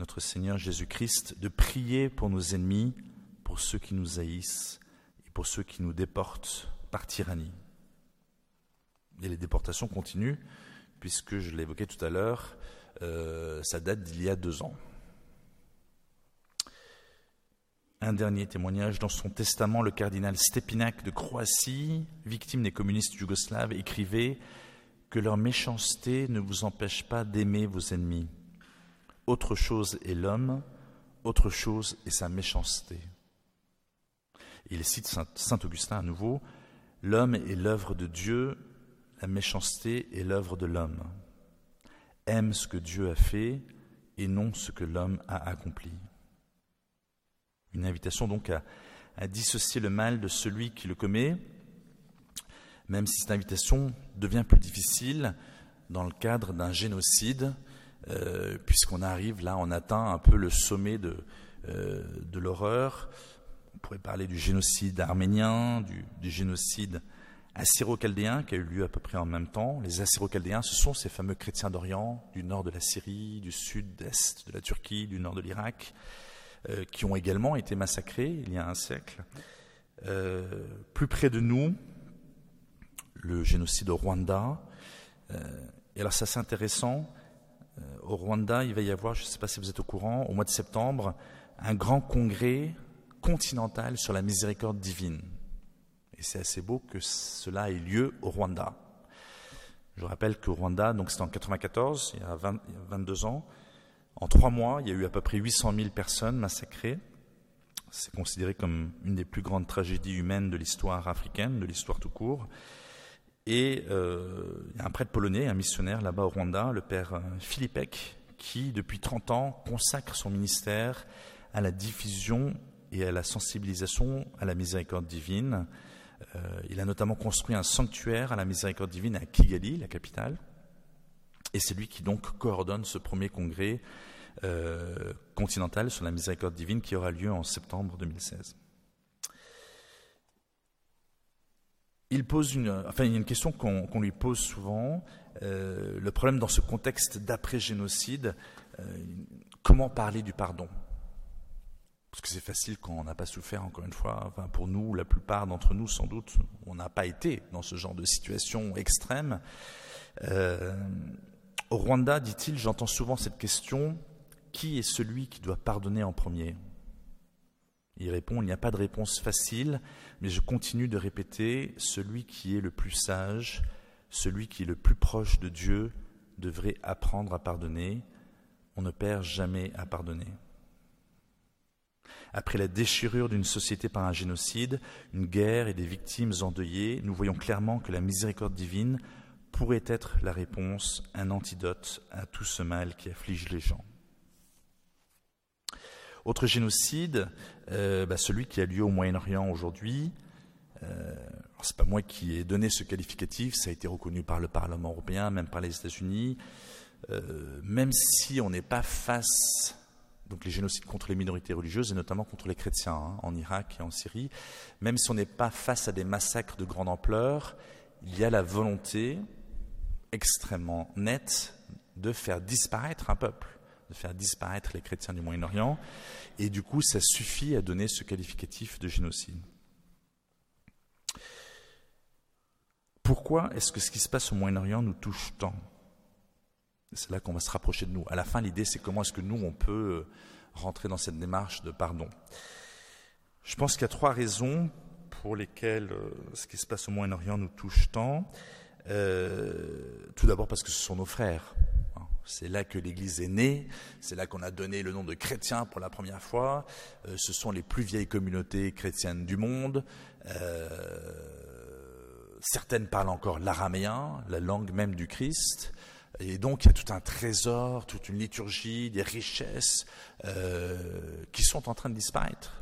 notre Seigneur Jésus-Christ, de prier pour nos ennemis, pour ceux qui nous haïssent pour ceux qui nous déportent par tyrannie. Et les déportations continuent, puisque je l'évoquais tout à l'heure, euh, ça date d'il y a deux ans. un dernier témoignage. Dans son testament, le cardinal Stepinac de Croatie, victime des communistes yougoslaves, écrivait Que leur méchanceté ne vous empêche pas d'aimer vos ennemis. Autre chose est l'homme, autre chose est sa méchanceté. Il cite Saint Augustin à nouveau L'homme est l'œuvre de Dieu, la méchanceté est l'œuvre de l'homme. Aime ce que Dieu a fait et non ce que l'homme a accompli. Une invitation donc à, dissocier le mal de celui qui le commet, même si cette invitation devient plus difficile dans le cadre d'un génocide, euh, puisqu'on arrive là, on atteint un peu le sommet de, euh, de l'horreur. On pourrait parler du génocide arménien, du, génocide assyro-chaldéen qui a eu lieu à peu près en même temps. Les assyro-chaldéens, ce sont ces fameux chrétiens d'Orient, du nord de la Syrie, du sud-est de la Turquie, du nord de l'Irak, euh, qui ont également été massacrés il y a un siècle. Euh, plus près de nous, le génocide au Rwanda. Euh, et alors ça c'est intéressant. au Rwanda, il va y avoir, je ne sais pas si vous êtes au courant, au mois de septembre, un grand congrès continental sur la miséricorde divine. Et c'est assez beau que cela ait lieu au Rwanda. Je rappelle qu'au Rwanda, donc c'était en 94, il y a 22 ans, en trois mois, il y a eu à peu près 800 000 personnes massacrées. C'est considéré comme une des plus grandes tragédies humaines de l'histoire africaine, de l'histoire tout court. Et euh, il y a un prêtre polonais, un missionnaire là-bas au Rwanda, le père euh, Philippek, qui depuis 30 ans consacre son ministère à la diffusion et à la sensibilisation à la miséricorde divine. Euh, il a notamment construit un sanctuaire à la miséricorde divine à Kigali, la capitale, et c'est lui qui donc coordonne ce premier congrès euh, continental sur la miséricorde divine qui aura lieu en septembre 2016. Il pose une, enfin, il y a une question qu'on lui pose souvent. Euh, le problème dans ce contexte d'après-génocide, comment parler du pardon? Parce que c'est facile quand on n'a pas souffert, encore une fois. Pour nous, la plupart d'entre nous, sans doute, on n'a pas été dans ce genre de situation extrême. Au Rwanda, dit-il, j'entends souvent cette question, qui est celui qui doit pardonner en premier? Il répond, il n'y a pas de réponse facile, mais je continue de répéter, celui qui est le plus sage, celui qui est le plus proche de Dieu, devrait apprendre à pardonner. On ne perd jamais à pardonner. Après la déchirure d'une société par un génocide, une guerre et des victimes endeuillées, nous voyons clairement que la miséricorde divine pourrait être la réponse, un antidote à tout ce mal qui afflige les gens. Autre génocide, euh, bah, celui qui a lieu au Moyen-Orient aujourd'hui. Euh, c'est pas moi qui ai donné ce qualificatif, ça a été reconnu par le Parlement européen, même par les États-Unis. Euh, même si on n'est pas face, donc les génocides contre les minorités religieuses et notamment contre les chrétiens hein, en Irak et en Syrie, même si on n'est pas face à des massacres de grande ampleur, il y a la volonté extrêmement nette de faire disparaître un peuple, de faire disparaître les chrétiens du Moyen-Orient, et du coup ça suffit à donner ce qualificatif de génocide. Pourquoi est-ce que ce qui se passe au Moyen-Orient nous touche tant? C'est là qu'on va se rapprocher de nous. À la fin, l'idée, c'est comment est-ce que nous, on peut rentrer dans cette démarche de pardon. Je pense qu'il y a trois raisons pour lesquelles euh, ce qui se passe au Moyen-Orient nous touche tant. Euh, tout d'abord parce que ce sont nos frères. C'est là que l'Église est née, c'est là qu'on a donné le nom de chrétien pour la première fois. Euh, ce sont les plus vieilles communautés chrétiennes du monde. Euh, certaines parlent encore l'araméen, la langue même du Christ. Et donc il y a tout un trésor, toute une liturgie, des richesses qui sont en train de disparaître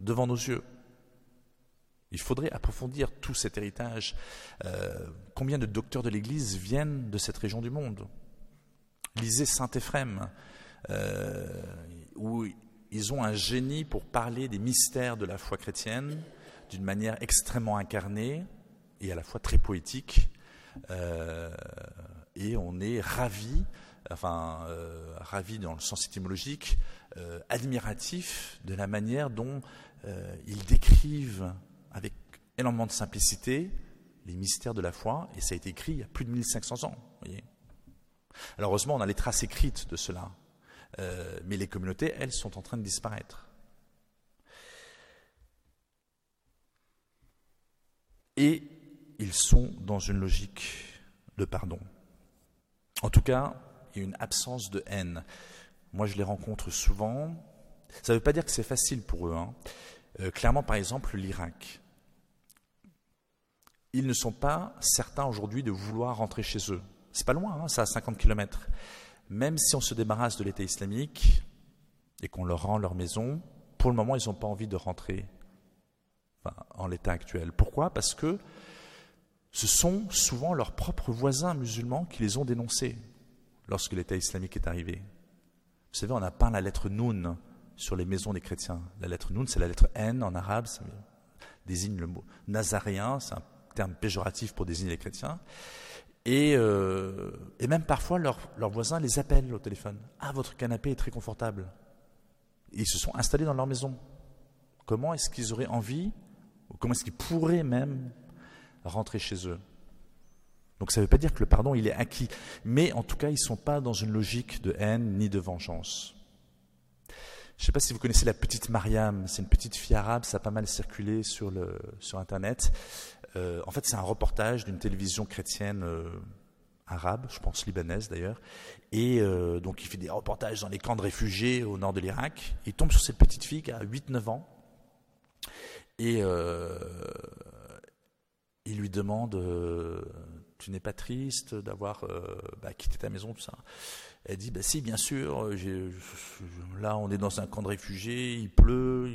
devant nos yeux. Il faudrait approfondir tout cet héritage. Euh, combien de docteurs de l'Église viennent de cette région du monde? Lisez Saint Éphrem, euh, où ils ont un génie pour parler des mystères de la foi chrétienne d'une manière extrêmement incarnée et à la fois très poétique. Euh, et on est ravi, enfin euh, ravi dans le sens étymologique, euh, admiratif de la manière dont euh, ils décrivent avec énormément de simplicité les mystères de la foi, et ça a été écrit il y a plus de 1500 ans. Voyez. Alors heureusement, on a les traces écrites de cela, euh, mais les communautés, elles, sont en train de disparaître. Et ils sont dans une logique de pardon. En tout cas, il y a une absence de haine. Moi, je les rencontre souvent. Ça ne veut pas dire que c'est facile pour eux. Hein. Euh, clairement, par exemple, l'Irak. Ils ne sont pas certains aujourd'hui de vouloir rentrer chez eux. C'est pas loin, hein, ça à 50 km. Même si on se débarrasse de l'État islamique et qu'on leur rend leur maison, pour le moment, ils n'ont pas envie de rentrer en l'état actuel. Pourquoi? Parce que ce sont souvent leurs propres voisins musulmans qui les ont dénoncés lorsque l'État islamique est arrivé. Vous savez, on a peint la lettre Noun sur les maisons des chrétiens. La lettre Noun, c'est la lettre N en arabe, ça désigne le mot nazaréen, c'est un terme péjoratif pour désigner les chrétiens. Et, euh, même parfois, leurs, voisins les appellent au téléphone. Ah, votre canapé est très confortable. ils se sont installés dans leur maison. Comment est-ce qu'ils auraient envie, ou comment est-ce qu'ils pourraient même rentrer chez eux Donc ça ne veut pas dire que le pardon, il est acquis. Mais en tout cas, ils ne sont pas dans une logique de haine ni de vengeance. Je ne sais pas si vous connaissez la petite Mariam, c'est une petite fille arabe, ça a pas mal circulé sur, le, sur Internet. Euh, en fait, c'est un reportage d'une télévision chrétienne euh, arabe, je pense libanaise d'ailleurs. Et euh, donc, il fait des reportages dans les camps de réfugiés au nord de l'Irak. Il tombe sur cette petite fille qui a 8-9 ans. Et il lui demande Tu n'es pas triste d'avoir bah, quitté ta maison, tout ça Elle dit bah, Si, bien sûr. là, on est dans un camp de réfugiés, il pleut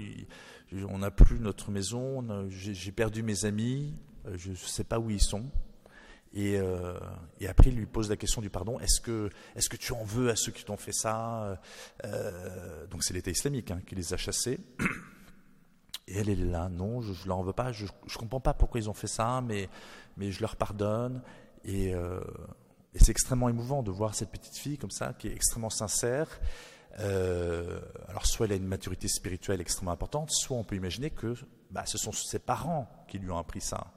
on n'a plus notre maison, j'ai perdu mes amis, euh, je ne sais pas où ils sont. Euh, et, après, il lui pose la question du pardon. Est-ce que, est que tu en veux à ceux qui t'ont fait ça? Euh, Donc c'est l'État islamique hein, qui les a chassés. Et elle, est là. Non, je ne leur veux pas. Je ne comprends pas pourquoi ils ont fait ça, mais, mais je leur pardonne. Et, et c'est extrêmement émouvant de voir cette petite fille comme ça, qui est extrêmement sincère euh, alors soit elle a une maturité spirituelle extrêmement importante, soit on peut imaginer que bah, ce sont ses parents qui lui ont appris ça.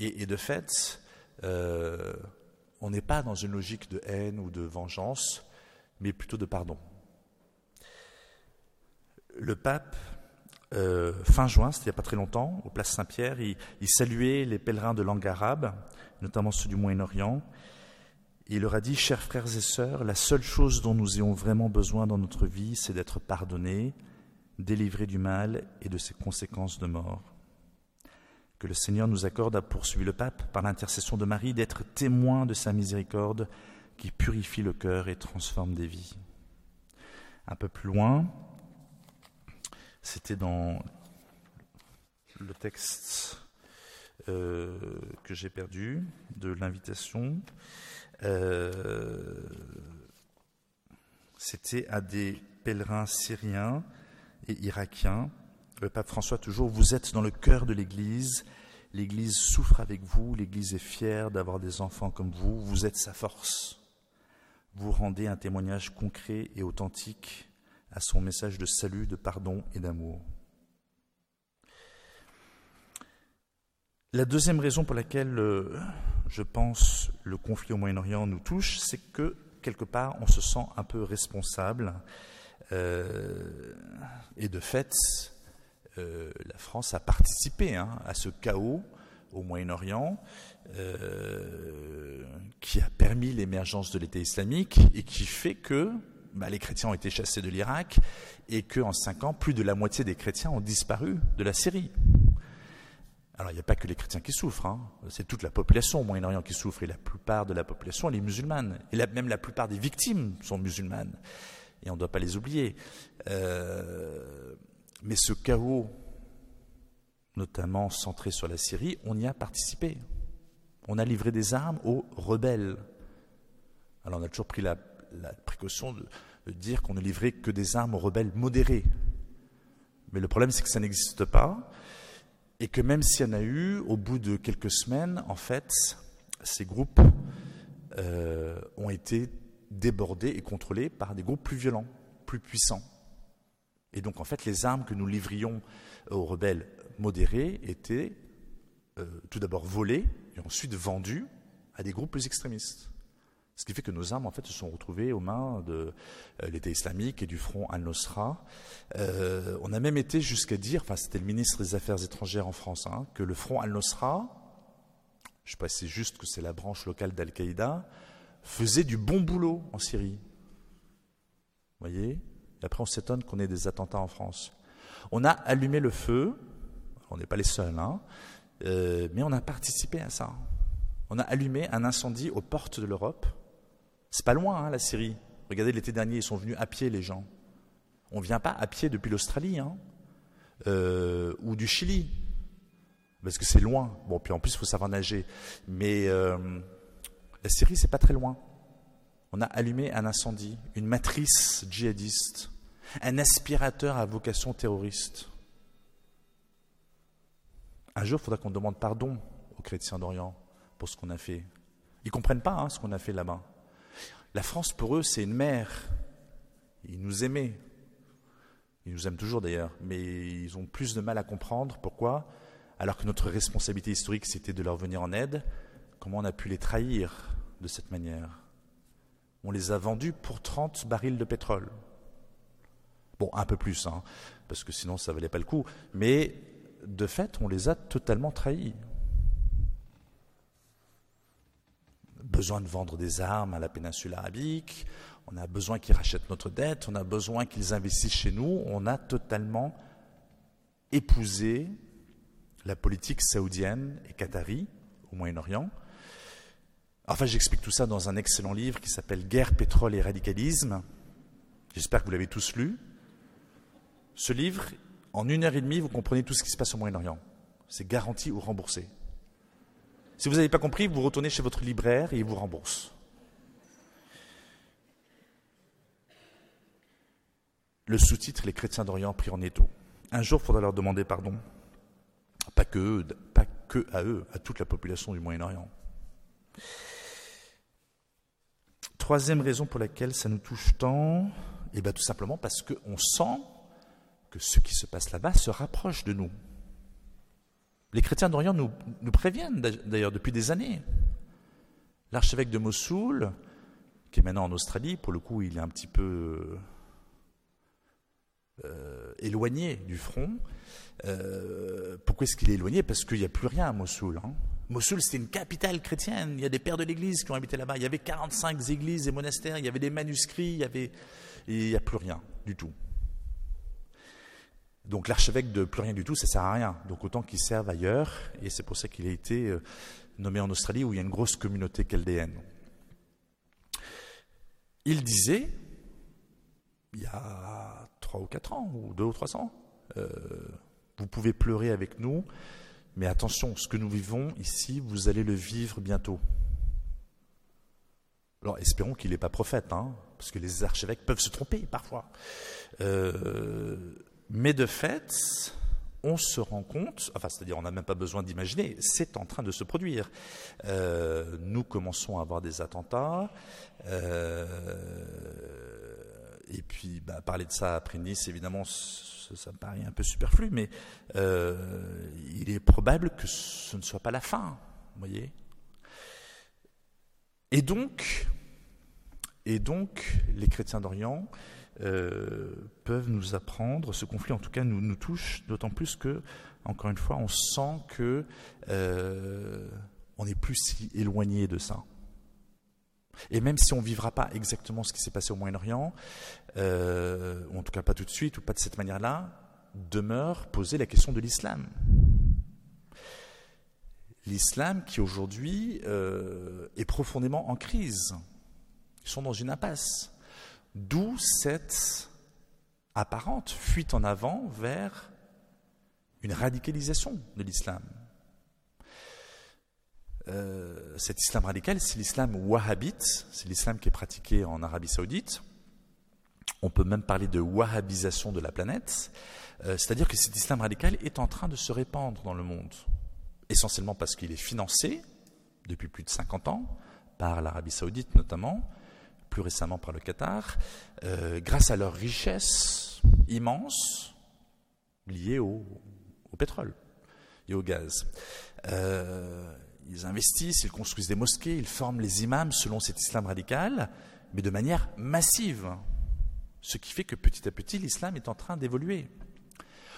Et, de fait, euh, on n'est pas dans une logique de haine ou de vengeance, mais plutôt de pardon. Le pape, euh, fin juin, c'était il n'y a pas très longtemps, au Place Saint-Pierre, il, il, saluait les pèlerins de langue arabe, notamment ceux du Moyen-Orient, il leur a dit, chers frères et sœurs, la seule chose dont nous ayons vraiment besoin dans notre vie, c'est d'être pardonnés, délivrés du mal et de ses conséquences de mort. Que le Seigneur nous accorde, a poursuivi le pape, par l'intercession de Marie, d'être témoins de sa miséricorde qui purifie le cœur et transforme des vies. Un peu plus loin, c'était dans le texte euh, que j'ai perdu de l'invitation. Euh, c'était à des pèlerins syriens et irakiens. Le pape François, toujours, vous êtes dans le cœur de l'Église. L'Église souffre avec vous. L'Église est fière d'avoir des enfants comme vous. Vous êtes sa force. Vous rendez un témoignage concret et authentique à son message de salut, de pardon et d'amour. La deuxième raison pour laquelle euh, je pense, le conflit au Moyen-Orient nous touche, c'est que quelque part, on se sent un peu responsable. Euh, et de fait, euh, la France a participé hein, à ce chaos au Moyen-Orient qui a permis l'émergence de l'État islamique et qui fait que bah, les chrétiens ont été chassés de l'Irak et qu'en cinq ans, plus de la moitié des chrétiens ont disparu de la Syrie. Alors, il n'y a pas que les chrétiens qui souffrent, hein. c'est toute la population au Moyen-Orient qui souffre, et la plupart de la population, elle est musulmane. Et même la plupart des victimes sont musulmanes. Et on ne doit pas les oublier. Euh, mais ce chaos, notamment centré sur la Syrie, on y a participé. On a livré des armes aux rebelles. Alors, on a toujours pris la, précaution de, de dire qu'on ne livrait que des armes aux rebelles modérés. Mais le problème, c'est que ça n'existe pas et que même s'il y en a eu, au bout de quelques semaines, en fait, ces groupes euh, ont été débordés et contrôlés par des groupes plus violents, plus puissants. Et donc, en fait, les armes que nous livrions aux rebelles modérés étaient euh, tout d'abord volées et ensuite vendues à des groupes plus extrémistes. Ce qui fait que nos armes, en fait, se sont retrouvées aux mains de euh, l'État islamique et du front al-Nusra. Euh, on a même été jusqu'à dire, enfin, c'était le ministre des Affaires étrangères en France, hein, que le front al-Nusra je précise juste que c'est la branche locale d'Al-Qaïda, faisait du bon boulot en Syrie. Vous voyez? Et après, on s'étonne qu'on ait des attentats en France. On a allumé le feu, on n'est pas les seuls, hein, euh, mais on a participé à ça. On a allumé un incendie aux portes de l'Europe. C'est pas loin, hein, la Syrie. Regardez, l'été dernier, ils sont venus à pied, les gens. On ne vient pas à pied depuis l'Australie hein, euh, ou du Chili, parce que c'est loin. Bon, puis en plus, il faut savoir nager. Mais euh, la Syrie, c'est pas très loin. On a allumé un incendie, une matrice djihadiste, un aspirateur à vocation terroriste. Un jour, il faudra qu'on demande pardon aux chrétiens d'Orient pour ce qu'on a fait. Ils ne comprennent pas hein, ce qu'on a fait là-bas. La France, pour eux, c'est une mère. Ils nous aimaient. Ils nous aiment toujours d'ailleurs, mais ils ont plus de mal à comprendre. Pourquoi? Alors que notre responsabilité historique, c'était de leur venir en aide, comment on a pu les trahir de cette manière? On les a vendus pour 30 barils de pétrole. Bon, un peu plus, hein, parce que sinon ça valait pas le coup. Mais de fait, on les a totalement trahis. Besoin de vendre des armes à la péninsule arabique, on a besoin qu'ils rachètent notre dette, on a besoin qu'ils investissent chez nous. On a totalement épousé la politique saoudienne et qatari au Moyen-Orient. Enfin, j'explique tout ça dans un excellent livre qui s'appelle Guerre, pétrole et radicalisme. J'espère que vous l'avez tous lu. Ce livre, en une heure et demie, vous comprenez tout ce qui se passe au Moyen-Orient. C'est garanti ou remboursé. Si vous n'avez pas compris, vous retournez chez votre libraire et il vous rembourse. Le sous-titre Les chrétiens d'Orient pris en étau. Un jour, il faudra leur demander pardon. Pas que, eux, pas que à eux, à toute la population du Moyen-Orient. Troisième raison pour laquelle ça nous touche tant, eh bien tout simplement parce qu'on sent que ce qui se passe là-bas se rapproche de nous. Les chrétiens d'Orient nous, préviennent d'ailleurs depuis des années. L'archevêque de Mossoul, qui est maintenant en Australie, pour le coup il est un petit peu euh, éloigné du front. Euh, pourquoi est-ce qu'il est éloigné? Parce qu'il n'y a plus rien à Mossoul. Hein. Mossoul, c'était une capitale chrétienne. Il y a des pères de l'Église qui ont habité là-bas. Il y avait 45 églises et monastères. Il y avait des manuscrits. Il y avait, il n'y a plus rien du tout. Donc l'archevêque de plus rien du tout, ça sert à rien. Donc autant qu'il serve ailleurs. Et c'est pour ça qu'il a été euh, nommé en Australie où il y a une grosse communauté chaldéenne. Il disait, il y a trois ou quatre ans, ou deux ou trois ans, euh, vous pouvez pleurer avec nous, mais attention, ce que nous vivons ici, vous allez le vivre bientôt. Alors espérons qu'il n'est pas prophète, hein, parce que les archevêques peuvent se tromper parfois. Euh, mais de fait, on se rend compte, enfin c'est-à-dire on n'a même pas besoin d'imaginer, c'est en train de se produire. Euh, nous commençons à avoir des attentats. et puis bah, parler de ça après Nice, évidemment, ça me paraît un peu superflu, mais euh, il est probable que ce ne soit pas la fin, vous voyez. Et donc, et donc, les chrétiens d'Orient euh, peuvent nous apprendre, ce conflit en tout cas nous, touche, d'autant plus que, encore une fois, on sent que euh, on n'est plus si éloigné de ça. Et même si on ne vivra pas exactement ce qui s'est passé au Moyen-Orient, euh, ou en tout cas pas tout de suite, ou pas de cette manière-là, demeure poser la question de l'islam. L'islam qui aujourd'hui est profondément en crise. Ils sont dans une impasse. D'où cette apparente fuite en avant vers une radicalisation de l'islam. Euh, cet islam radical, c'est l'islam wahhabite, c'est l'islam qui est pratiqué en Arabie saoudite. On peut même parler de wahhabisation de la planète, euh, c'est-à-dire que cet islam radical est en train de se répandre dans le monde, essentiellement parce qu'il est financé depuis plus de 50 ans par l'Arabie saoudite notamment, plus récemment par le Qatar, euh, grâce à leur richesse immense liée au, pétrole et au gaz. Euh, ils investissent, ils construisent des mosquées, ils forment les imams selon cet islam radical, mais de manière massive. Ce qui fait que petit à petit, l'islam est en train d'évoluer.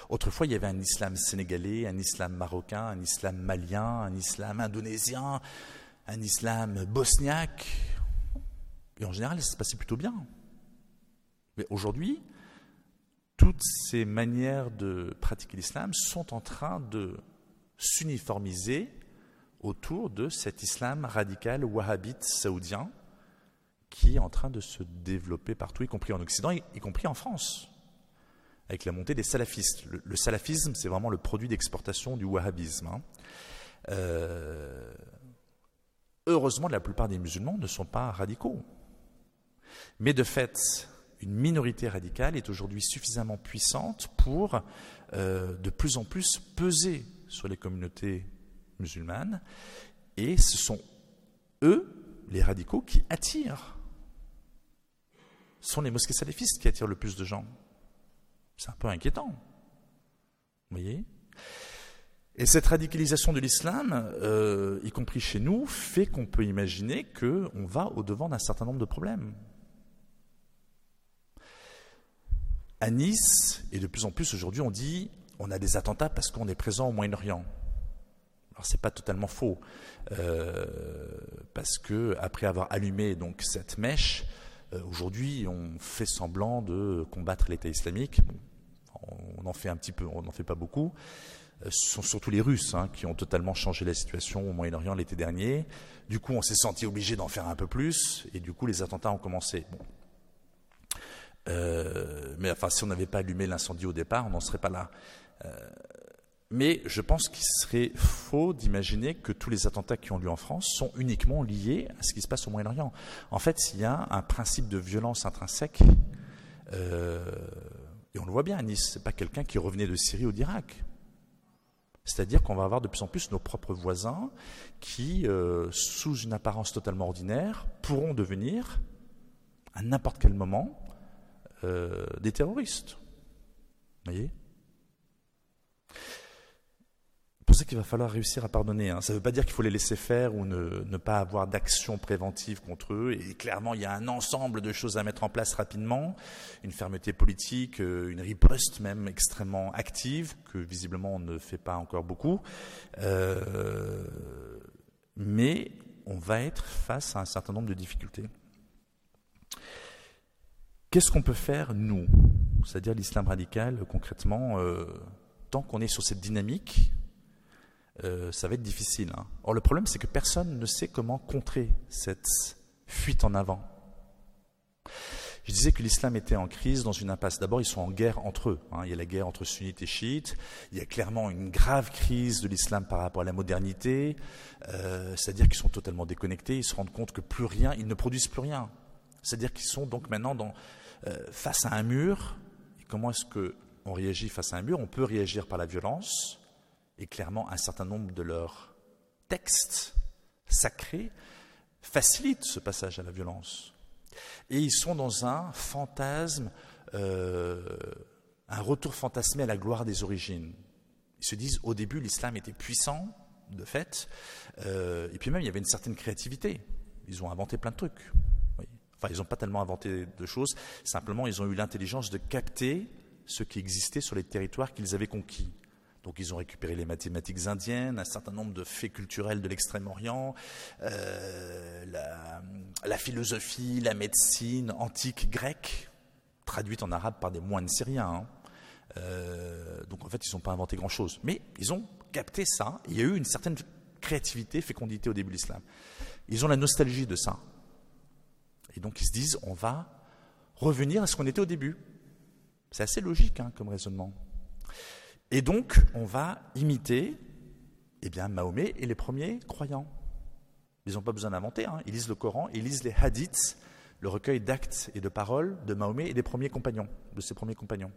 Autrefois, il y avait un islam sénégalais, un islam marocain, un islam malien, un islam indonésien, un islam bosniaque. Et en général, ça se passait plutôt bien. Mais aujourd'hui, toutes ces manières de pratiquer l'islam sont en train de s'uniformiser autour de cet islam radical wahhabite saoudien qui est en train de se développer partout, y compris en Occident, y, compris en France, avec la montée des salafistes. Le, salafisme, c'est vraiment le produit d'exportation du wahhabisme. Hein. Euh, heureusement, la plupart des musulmans ne sont pas radicaux. Mais de fait, une minorité radicale est aujourd'hui suffisamment puissante pour euh, de plus en plus peser sur les communautés musulmanes. Et ce sont eux, les radicaux, qui attirent. Ce sont les mosquées salafistes qui attirent le plus de gens. C'est un peu inquiétant. Vous voyez? Et cette radicalisation de l'islam, euh, y compris chez nous, fait qu'on peut imaginer qu'on va au-devant d'un certain nombre de problèmes. À Nice, et de plus en plus aujourd'hui, on dit on a des attentats parce qu'on est présent au Moyen-Orient. Alors c'est pas totalement faux, euh, parce que après avoir allumé donc cette mèche, euh, aujourd'hui on fait semblant de combattre l'État islamique. On en fait un petit peu, on n'en fait pas beaucoup. Euh, ce sont surtout les Russes hein, qui ont totalement changé la situation au Moyen-Orient l'été dernier. Du coup, on s'est senti obligé d'en faire un peu plus, et du coup, les attentats ont commencé. Euh, mais enfin, si on n'avait pas allumé l'incendie au départ, on n'en serait pas là. Euh, mais je pense qu'il serait faux d'imaginer que tous les attentats qui ont lieu en France sont uniquement liés à ce qui se passe au Moyen-Orient. En fait, il y a un principe de violence intrinsèque, euh, et on le voit bien à Nice, c'est pas quelqu'un qui revenait de Syrie ou d'Irak. C'est-à-dire qu'on va avoir de plus en plus nos propres voisins qui, sous une apparence totalement ordinaire, pourront devenir, à n'importe quel moment, euh, des terroristes. Vous voyez? Pour ça qu'il va falloir réussir à pardonner. Hein? Ça ne veut pas dire qu'il faut les laisser faire ou ne, pas avoir d'action préventive contre eux. Et clairement, il y a un ensemble de choses à mettre en place rapidement. Une fermeté politique, euh, une riposte même extrêmement active, que visiblement on ne fait pas encore beaucoup. Euh, mais on va être face à un certain nombre de difficultés. Qu'est-ce qu'on peut faire, nous C'est-à-dire l'islam radical, concrètement, euh, tant qu'on est sur cette dynamique, euh, ça va être difficile. Hein. Or, le problème, c'est que personne ne sait comment contrer cette fuite en avant. Je disais que l'islam était en crise, dans une impasse. D'abord, ils sont en guerre entre eux. Hein. Il y a la guerre entre sunnites et chiites. Il y a clairement une grave crise de l'islam par rapport à la modernité. Euh, c'est-à-dire qu'ils sont totalement déconnectés. Ils se rendent compte que plus rien, ils ne produisent plus rien. C'est-à-dire qu'ils sont donc maintenant dans, face à un mur. Et comment est-ce qu'on réagit face à un mur On peut réagir par la violence. Et clairement, un certain nombre de leurs textes sacrés facilitent ce passage à la violence. Et ils sont dans un fantasme, euh, un retour fantasmé à la gloire des origines. Ils se disent, au début, l'islam était puissant, de fait, euh, et puis même, il y avait une certaine créativité. Ils ont inventé plein de trucs. Enfin, ils n'ont pas tellement inventé de choses, simplement ils ont eu l'intelligence de capter ce qui existait sur les territoires qu'ils avaient conquis. Donc ils ont récupéré les mathématiques indiennes, un certain nombre de faits culturels de l'Extrême-Orient, euh, la, philosophie, la médecine antique grecque, traduite en arabe par des moines syriens. Hein. Euh, donc en fait, ils n'ont pas inventé grand-chose. Mais ils ont capté ça. Il y a eu une certaine créativité, fécondité au début de l'islam. Ils ont la nostalgie de ça. Et donc ils se disent, on va revenir à ce qu'on était au début. C'est assez logique hein, comme raisonnement. Et donc, on va imiter eh bien, Mahomet et les premiers croyants. Ils n'ont pas besoin d'inventer, hein. ils lisent le Coran, ils lisent les hadiths, le recueil d'actes et de paroles de Mahomet et des premiers compagnons, de ses premiers compagnons.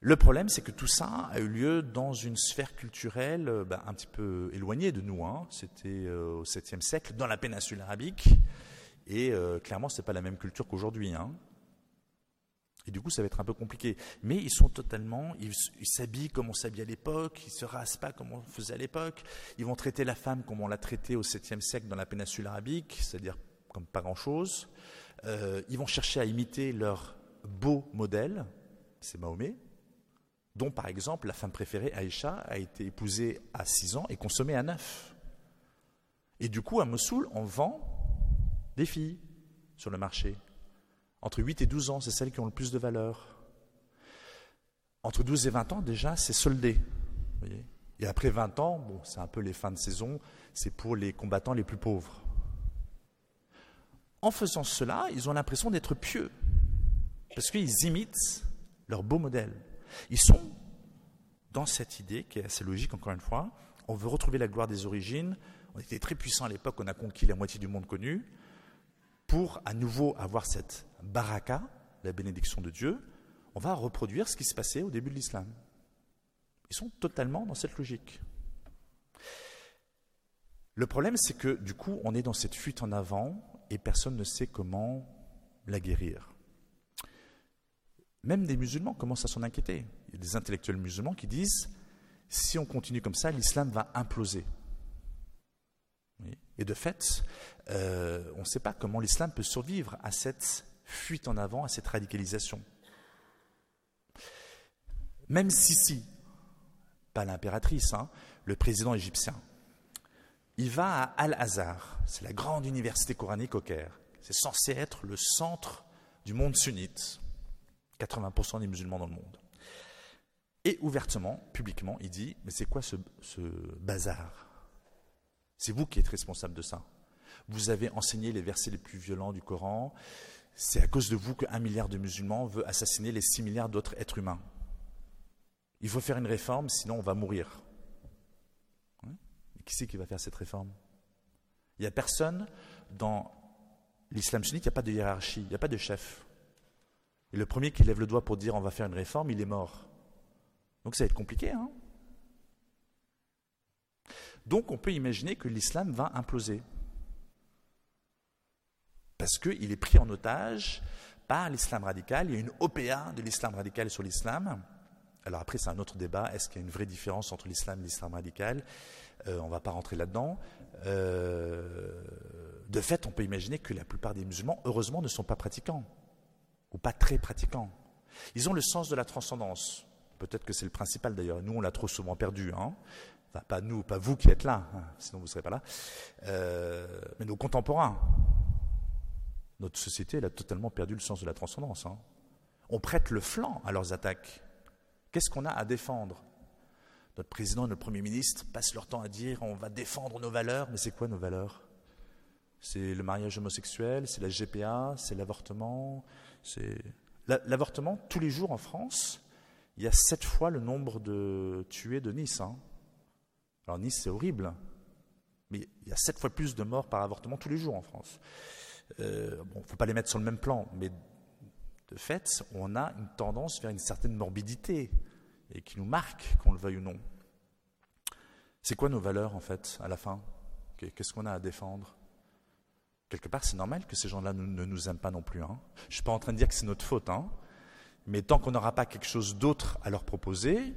Le problème, c'est que tout ça a eu lieu dans une sphère culturelle euh, ben, un petit peu éloignée de nous. Hein. C'était euh, au 7e siècle, dans la péninsule arabique. Et euh, clairement, ce n'est pas la même culture qu'aujourd'hui. Hein. Et du coup, ça va être un peu compliqué. Mais ils sont totalement, ils s'habillent comme on s'habillait à l'époque, ils se rasent pas comme on faisait à l'époque. Ils vont traiter la femme comme on l'a traitée au 7e siècle dans la péninsule arabique, c'est-à-dire comme pas grand-chose. Euh, ils vont chercher à imiter leur beau modèle, c'est Mahomet. dont par exemple la femme préférée, Aïcha, a été épousée à 6 ans et consommée à 9. Et du coup, à Mossoul, on vend des filles sur le marché. Entre 8 et 12 ans, c'est celles qui ont le plus de valeur. Entre 12 et 20 ans, déjà, c'est soldé. et après 20 ans, bon, c'est un peu les fins de saison, c'est pour les combattants les plus pauvres. En faisant cela, ils ont l'impression d'être pieux, parce qu'ils imitent leur beau modèle. Ils sont dans cette idée, qui est assez logique encore une fois, on veut retrouver la gloire des origines, on était très puissant à l'époque, on a conquis la moitié du monde connu, pour à nouveau avoir cette baraka, la bénédiction de Dieu, on va reproduire ce qui se passait au début de l'islam. Ils sont totalement dans cette logique. Le problème, c'est que du coup, on est dans cette fuite en avant et personne ne sait comment la guérir. Même des musulmans commencent à s'en inquiéter. Il y a des intellectuels musulmans qui disent si on continue comme ça, l'islam va imploser. Et de fait, euh, on ne sait pas comment l'islam peut survivre à cette fuite en avant, à cette radicalisation. Même Sisi, pas l'impératrice, hein, le président égyptien, il va à Al-Azhar, c'est la grande université coranique au Caire. C'est censé être le centre du monde sunnite. 80% des musulmans dans le monde. Et ouvertement, publiquement, il dit, mais c'est quoi ce, bazar? C'est vous qui êtes responsable de ça. Vous avez enseigné les versets les plus violents du Coran. C'est à cause de vous qu'un milliard de musulmans veut assassiner les 6 milliards d'autres êtres humains. Il faut faire une réforme, sinon on va mourir. Mais qui c'est qui va faire cette réforme? Il n'y a personne dans l'islam sunnite, il n'y a pas de hiérarchie, il n'y a pas de chef. Et le premier qui lève le doigt pour dire on va faire une réforme, il est mort. Donc ça va être compliqué. Hein Donc on peut imaginer que l'islam va imploser. Parce qu'il est pris en otage par l'islam radical. Il y a une OPA de l'islam radical sur l'islam. Alors après, c'est un autre débat. Est-ce qu'il y a une vraie différence entre l'islam et l'islam radical? Euh, On ne va pas rentrer là-dedans. Euh, de fait, on peut imaginer que la plupart des musulmans, heureusement, ne sont pas pratiquants ou pas très pratiquants. Ils ont le sens de la transcendance. Peut-être que c'est le principal d'ailleurs. Nous, on l'a trop souvent perdu. Hein. Enfin, pas nous, pas vous qui êtes là, hein, sinon vous ne serez pas là. Euh, mais nos contemporains. Notre société, elle a totalement perdu le sens de la transcendance. Hein. On prête le flanc à leurs attaques. Qu'est-ce qu'on a à défendre? Notre président et notre Premier ministre passent leur temps à dire on va défendre nos valeurs, mais c'est quoi nos valeurs? C'est le mariage homosexuel, c'est la GPA, c'est l'avortement, c'est l'avortement tous les jours en France. Il y a sept fois le nombre de tués de Nice. Hein. Alors Nice, c'est horrible, mais il y a sept fois plus de morts par avortement tous les jours en France. Euh, bon, faut pas les mettre sur le même plan, mais de fait, on a une tendance vers une certaine morbidité et qui nous marque, qu'on le veuille ou non. C'est quoi nos valeurs en fait à la fin? Qu'est-ce qu'on a à défendre? Quelque part, c'est normal que ces gens-là ne, nous aiment pas non plus. Hein. Je ne suis pas en train de dire que c'est notre faute, hein. mais tant qu'on n'aura pas quelque chose d'autre à leur proposer,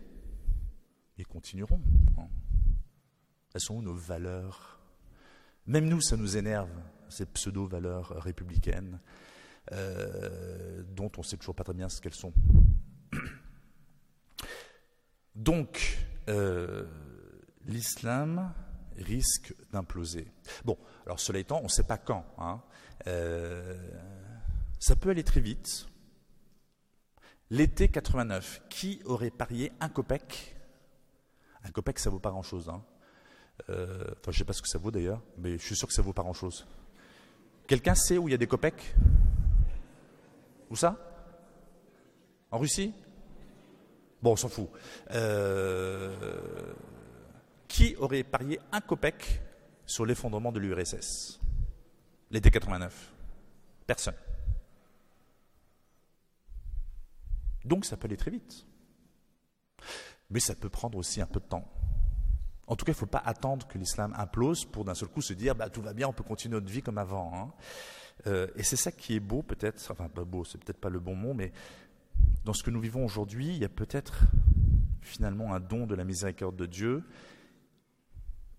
ils continueront. Hein. Elles sont où nos valeurs? Même nous, ça nous énerve, ces pseudo-valeurs républicaines, euh, dont on ne sait toujours pas très bien ce qu'elles sont. Donc, euh, l'islam risque d'imploser. Bon, alors cela étant, on ne sait pas quand. Hein. Euh, ça peut aller très vite. L'été 89, qui aurait parié un copec? Un copec, ça vaut pas grand-chose. Hein. Euh, enfin, je ne sais pas ce que ça vaut d'ailleurs, mais je suis sûr que ça vaut pas grand-chose. Quelqu'un sait où il y a des copecs Où ça? En Russie? Bon, on s'en fout. Euh, qui aurait parié un copec sur l'effondrement de l'URSS l'été 89 Personne. Donc ça peut aller très vite. Mais ça peut prendre aussi un peu de temps. En tout cas, il ne faut pas attendre que l'islam implose pour d'un seul coup se dire bah, tout va bien, on peut continuer notre vie comme avant. Hein. Euh, et c'est ça qui est beau, peut-être, enfin, pas beau, c'est peut-être pas le bon mot, mais dans ce que nous vivons aujourd'hui, il y a peut-être finalement un don de la miséricorde de Dieu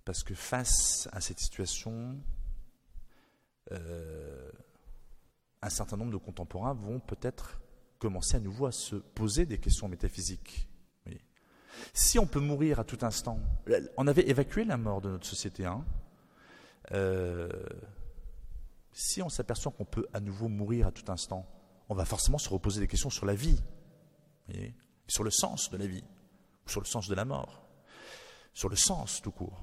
parce que face à cette situation, euh, un certain nombre de contemporains vont peut-être commencer à nouveau à se poser des questions métaphysiques. Si on peut mourir à tout instant, on avait évacué la mort de notre société. Hein euh, si on s'aperçoit qu'on peut à nouveau mourir à tout instant, on va forcément se reposer des questions sur la vie, sur le sens de la vie, sur le sens de la mort, sur le sens tout court,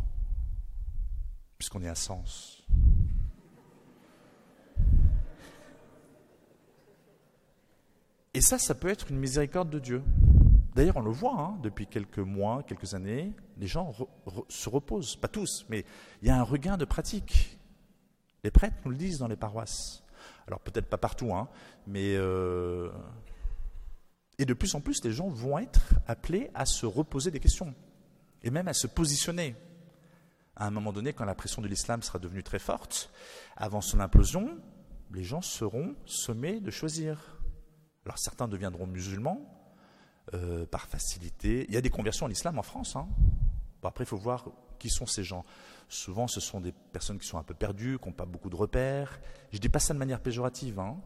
puisqu'on est à sens. Et ça, ça peut être une miséricorde de Dieu. D'ailleurs, on le voit hein, depuis quelques mois, quelques années, les gens se reposent, pas tous, mais il y a un regain de pratique. Les prêtres nous le disent dans les paroisses. Alors peut-être pas partout, hein, mais euh, et de plus en plus, les gens vont être appelés à se reposer des questions et même à se positionner. À un moment donné, quand la pression de l'islam sera devenue très forte, avant son implosion, les gens seront sommés de choisir. Alors certains deviendront musulmans euh, par facilité. Il y a des conversions à l'islam en France. Hein. après, il faut voir qui sont ces gens. Souvent, ce sont des personnes qui sont un peu perdues, qui n'ont pas beaucoup de repères. Je ne dis pas ça de manière péjorative. Hein.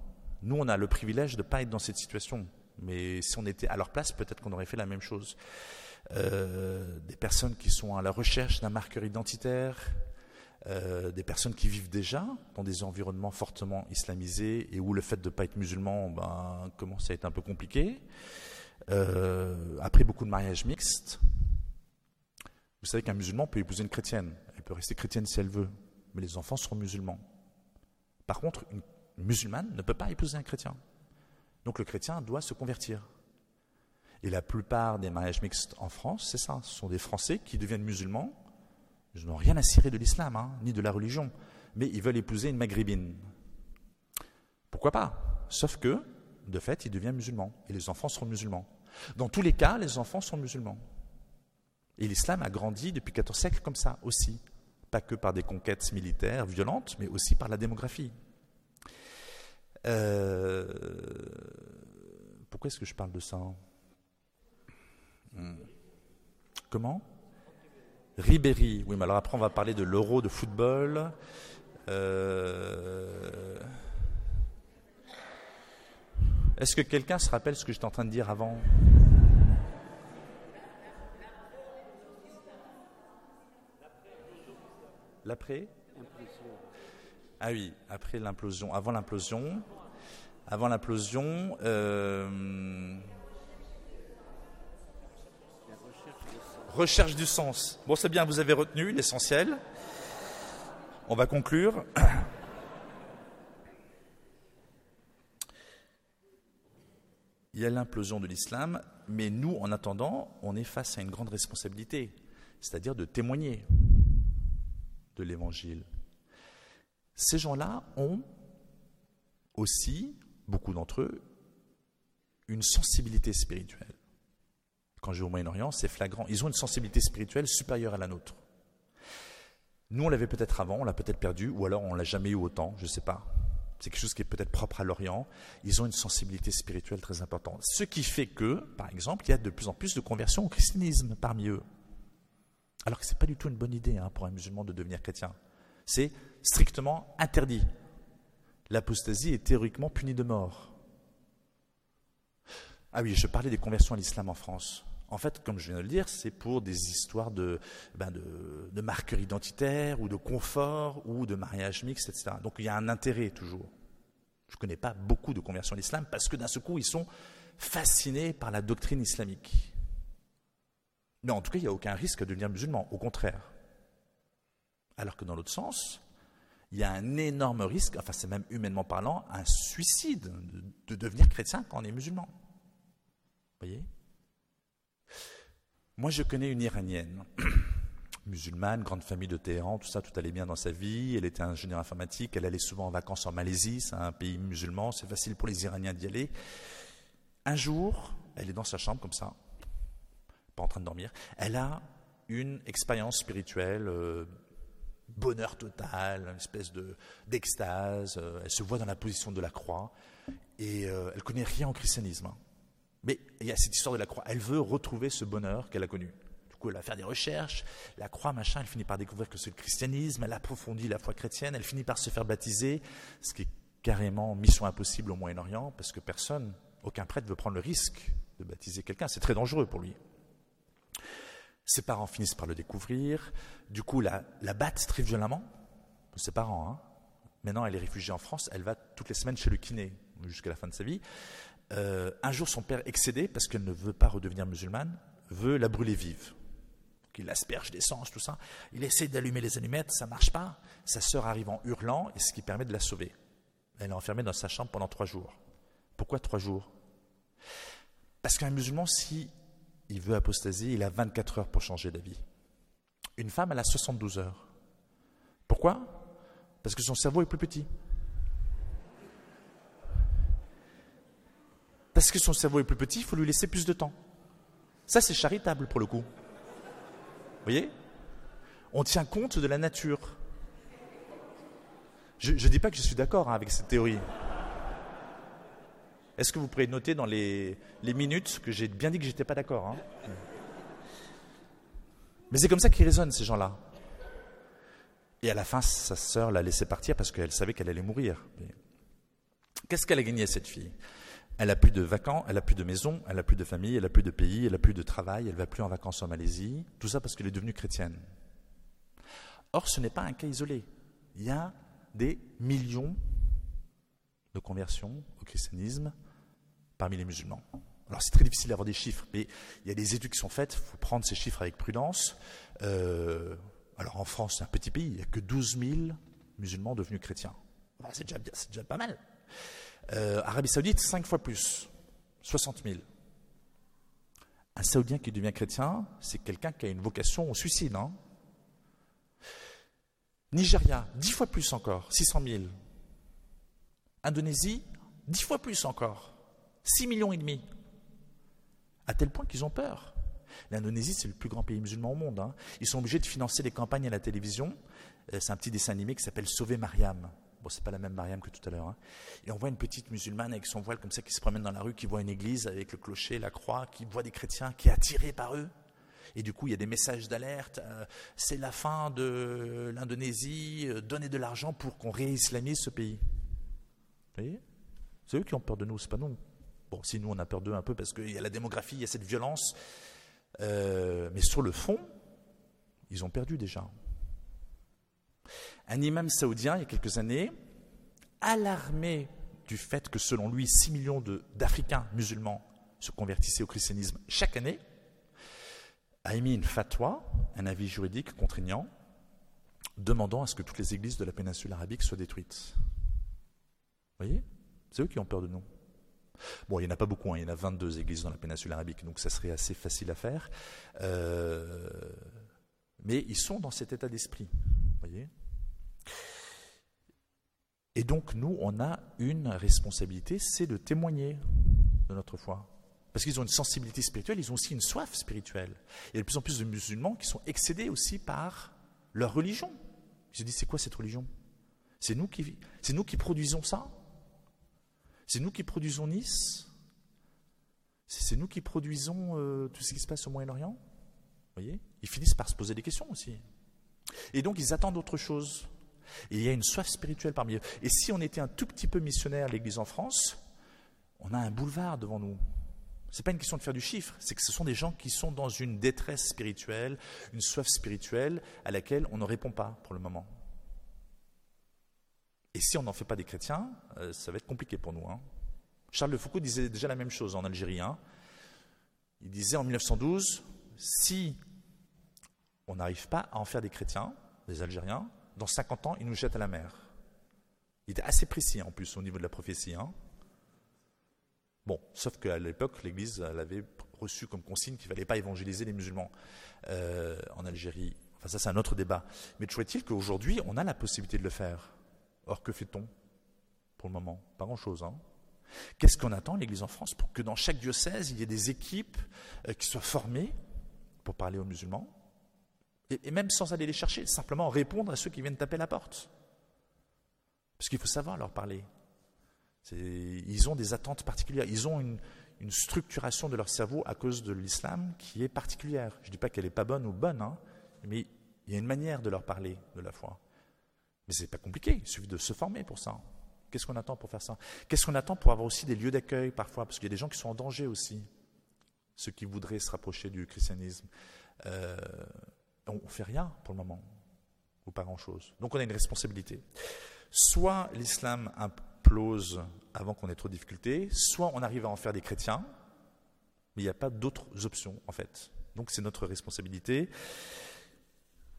Nous, on a le privilège de ne pas être dans cette situation. Mais si on était à leur place, peut-être qu'on aurait fait la même chose. Euh, des personnes qui sont à la recherche d'un marqueur identitaire, euh, des personnes qui vivent déjà dans des environnements fortement islamisés et où le fait de ne pas être musulman ben, commence à être un peu compliqué. Euh, après beaucoup de mariages mixtes, vous savez qu'un musulman peut épouser une chrétienne. Elle peut rester chrétienne si elle veut, mais les enfants seront musulmans. Par contre, une musulmane ne peut pas épouser un chrétien. Donc le chrétien doit se convertir. Et la plupart des mariages mixtes en France, c'est ça. Ce sont des Français qui deviennent musulmans ils n'ont rien à cirer de l'islam, hein, ni de la religion, mais ils veulent épouser une maghrébine. Pourquoi pas? Sauf que, de fait, ils deviennent musulmans, et les enfants seront musulmans. Dans tous les cas, les enfants sont musulmans. Et l'islam a grandi depuis 14 siècles comme ça aussi, pas que par des conquêtes militaires violentes, mais aussi par la démographie. Euh, pourquoi est-ce que je parle de ça hmm. Comment? Ribéry, oui, mais alors après on va parler de l'euro de football. Euh, est-ce que quelqu'un se rappelle ce que j'étais en train de dire avant? L'après? Ah oui, après l'implosion, avant l'implosion. Avant l'implosion. Euh, recherche du sens. Bon, c'est bien, vous avez retenu l'essentiel. On va conclure. Il y a l'implosion de l'islam, mais nous, en attendant, on est face à une grande responsabilité, c'est-à-dire de témoigner de l'Évangile. Ces gens-là ont aussi, beaucoup d'entre eux, une sensibilité spirituelle quand je vais au Moyen-Orient, c'est flagrant. Ils ont une sensibilité spirituelle supérieure à la nôtre. Nous, on l'avait peut-être avant, on l'a peut-être perdu, ou alors on l'a jamais eu autant, je ne sais pas. C'est quelque chose qui est peut-être propre à l'Orient. Ils ont une sensibilité spirituelle très importante. Ce qui fait que, par exemple, il y a de plus en plus de conversions au christianisme parmi eux. Alors que ce n'est pas du tout une bonne idée hein, pour un musulman de devenir chrétien. C'est strictement interdit. L'apostasie est théoriquement punie de mort. Ah oui, je parlais des conversions à l'islam en France. En fait, comme je viens de le dire, c'est pour des histoires de, ben marqueurs identitaires ou de confort ou de mariage mixte, etc. Donc il y a un intérêt toujours. Je ne connais pas beaucoup de conversions à l'islam parce que d'un seul coup, ils sont fascinés par la doctrine islamique. Mais en tout cas, il n'y a aucun risque de devenir musulman, au contraire. Alors que dans l'autre sens, il y a un énorme risque, enfin c'est même humainement parlant, un suicide de, de devenir chrétien quand on est musulman. Vous voyez? Moi, je connais une Iranienne, musulmane, grande famille de Téhéran, tout ça, tout allait bien dans sa vie. Elle était ingénieure informatique, elle allait souvent en vacances en Malaisie, c'est un pays musulman, c'est facile pour les Iraniens d'y aller. Un jour, elle est dans sa chambre comme ça, pas en train de dormir, elle a une expérience spirituelle, euh, bonheur total, une espèce de, d'extase, euh, elle se voit dans la position de la croix, et euh, elle connaît rien au christianisme. Hein. Mais il y a cette histoire de la croix. Elle veut retrouver ce bonheur qu'elle a connu. Du coup, elle va faire des recherches. La croix, machin, elle finit par découvrir que c'est le christianisme. Elle approfondit la foi chrétienne. Elle finit par se faire baptiser, ce qui est carrément mission impossible au Moyen-Orient, parce que personne, aucun prêtre veut prendre le risque de baptiser quelqu'un. C'est très dangereux pour lui. Ses parents finissent par le découvrir. Du coup, la, la battent très violemment. Ses parents, hein. Maintenant, elle est réfugiée en France. Elle va toutes les semaines chez le kiné jusqu'à la fin de sa vie. Euh, un jour, son père, excédé, parce qu'elle ne veut pas redevenir musulmane, veut la brûler vive. Il asperge d'essence, tout ça. Il essaie d'allumer les allumettes, ça marche pas. Sa sœur arrive en hurlant, et ce qui permet de la sauver. Elle est enfermée dans sa chambre pendant trois jours. Pourquoi trois jours? Parce qu'un musulman, si il veut apostasier, il a 24 heures pour changer d'avis. Une femme, elle a 72 heures. Pourquoi? Parce que son cerveau est plus petit. Parce que son cerveau est plus petit, il faut lui laisser plus de temps. Ça, c'est charitable pour le coup. Vous voyez? On tient compte de la nature. Je ne dis pas que je suis d'accord hein, avec cette théorie. Est-ce que vous pourrez noter dans les, minutes que j'ai bien dit que j'étais pas d'accord hein? Mais c'est comme ça qu'ils raisonnent, ces gens-là. Et à la fin, sa sœur l'a laissé partir parce qu'elle savait qu'elle allait mourir. Qu'est-ce qu'elle a gagné, cette fille? Elle a plus de vacances, elle a plus de maison, elle a plus de famille, elle a plus de pays, elle a plus de travail, elle va plus en vacances en Malaisie. Tout ça parce qu'elle est devenue chrétienne. Or, ce n'est pas un cas isolé. Il y a des millions de conversions au christianisme parmi les musulmans. Alors c'est très difficile d'avoir des chiffres, mais il y a des études qui sont faites, il faut prendre ces chiffres avec prudence. Euh, alors en France, c'est un petit pays, il n'y a que 12 000 musulmans devenus chrétiens. c'est déjà, déjà, pas mal. Euh, Arabie Saoudite, 5 fois plus, 60 000. Un Saoudien qui devient chrétien, c'est quelqu'un qui a une vocation au suicide. Hein Nigeria, 10 fois plus encore, 600 000. Indonésie, 10 fois plus encore, 6 millions et demi. À tel point qu'ils ont peur. L'Indonésie, c'est le plus grand pays musulman au monde. Hein. Ils sont obligés de financer des campagnes à la télévision. Euh, c'est un petit dessin animé qui s'appelle Sauver Mariam. Bon, c'est pas la même Mariam que tout à l'heure. Hein. Et on voit une petite musulmane avec son voile comme ça qui se promène dans la rue, qui voit une église avec le clocher, la croix, qui voit des chrétiens, qui est attirée par eux. Et du coup, il y a des messages d'alerte. Euh, c'est la fin de l'Indonésie. Euh, donnez de l'argent pour qu'on réislamise ce pays. Vous voyez? C'est eux qui ont peur de nous, c'est pas nous. Bon, si nous on a peur d'eux un peu parce qu'il y a la démographie, il y a cette violence. Euh, mais sur le fond, ils ont perdu déjà. Un imam saoudien, il y a quelques années, alarmé du fait que selon lui, 6 millions d'Africains musulmans se convertissaient au christianisme chaque année, a émis une fatwa, un avis juridique contraignant, demandant à ce que toutes les églises de la péninsule arabique soient détruites. Vous voyez? C'est eux qui ont peur de nous. Bon, il n'y en a pas beaucoup, hein. il y en a 22 églises dans la péninsule arabique, donc ça serait assez facile à faire. Euh, mais ils sont dans cet état d'esprit. voyez? Et donc, nous, on a une responsabilité, c'est de témoigner de notre foi. Parce qu'ils ont une sensibilité spirituelle, ils ont aussi une soif spirituelle. Il y a de plus en plus de musulmans qui sont excédés aussi par leur religion. Je dis, c'est quoi cette religion? C'est nous, qui, nous qui produisons ça? C'est nous qui produisons Nice? C'est nous qui produisons euh, tout ce qui se passe au Moyen-Orient? Vous voyez? Ils finissent par se poser des questions aussi. Et donc, ils attendent autre chose. Il y a une soif spirituelle parmi eux. Et si on était un tout petit peu missionnaire, l'Église en France, on a un boulevard devant nous. Ce n'est pas une question de faire du chiffre, c'est que ce sont des gens qui sont dans une détresse spirituelle, une soif spirituelle à laquelle on ne répond pas pour le moment. Et si on n'en fait pas des chrétiens, euh, ça va être compliqué pour nous. Hein. Charles de Foucault disait déjà la même chose en Algérie. Hein. Il disait en 1912, si on n'arrive pas à en faire des chrétiens, des Algériens, dans 50 ans, ils nous jettent à la mer. Il était assez précis en plus au niveau de la prophétie. Hein. Bon, sauf qu'à l'époque, l'Église l'avait reçu comme consigne qu'il ne fallait pas évangéliser les musulmans euh, en Algérie. Enfin, ça, c'est un autre débat. Mais toujours est-il qu'aujourd'hui, on a la possibilité de le faire? Or, que fait-on? Pour le moment Pas grand-chose. Hein Qu'est-ce qu'on attend, l'Église en France, pour que dans chaque diocèse, il y ait des équipes euh, qui soient formées pour parler aux musulmans? Et, même sans aller les chercher, simplement répondre à ceux qui viennent taper la porte. Parce qu'il faut savoir leur parler. Ils ont des attentes particulières, ils ont une, structuration de leur cerveau à cause de l'islam qui est particulière. Je ne dis pas qu'elle n'est pas bonne ou bonne, hein, mais il y a une manière de leur parler de la foi. Mais ce n'est pas compliqué, il suffit de se former pour ça. Qu'est-ce qu'on attend pour faire ça? Qu'est-ce qu'on attend pour avoir aussi des lieux d'accueil parfois? Parce qu'il y a des gens qui sont en danger aussi, ceux qui voudraient se rapprocher du christianisme. euh, on ne fait rien pour le moment, ou pas grand-chose. Donc on a une responsabilité. Soit l'islam implose avant qu'on ait trop de difficultés, soit on arrive à en faire des chrétiens, mais il n'y a pas d'autres options en fait. Donc c'est notre responsabilité.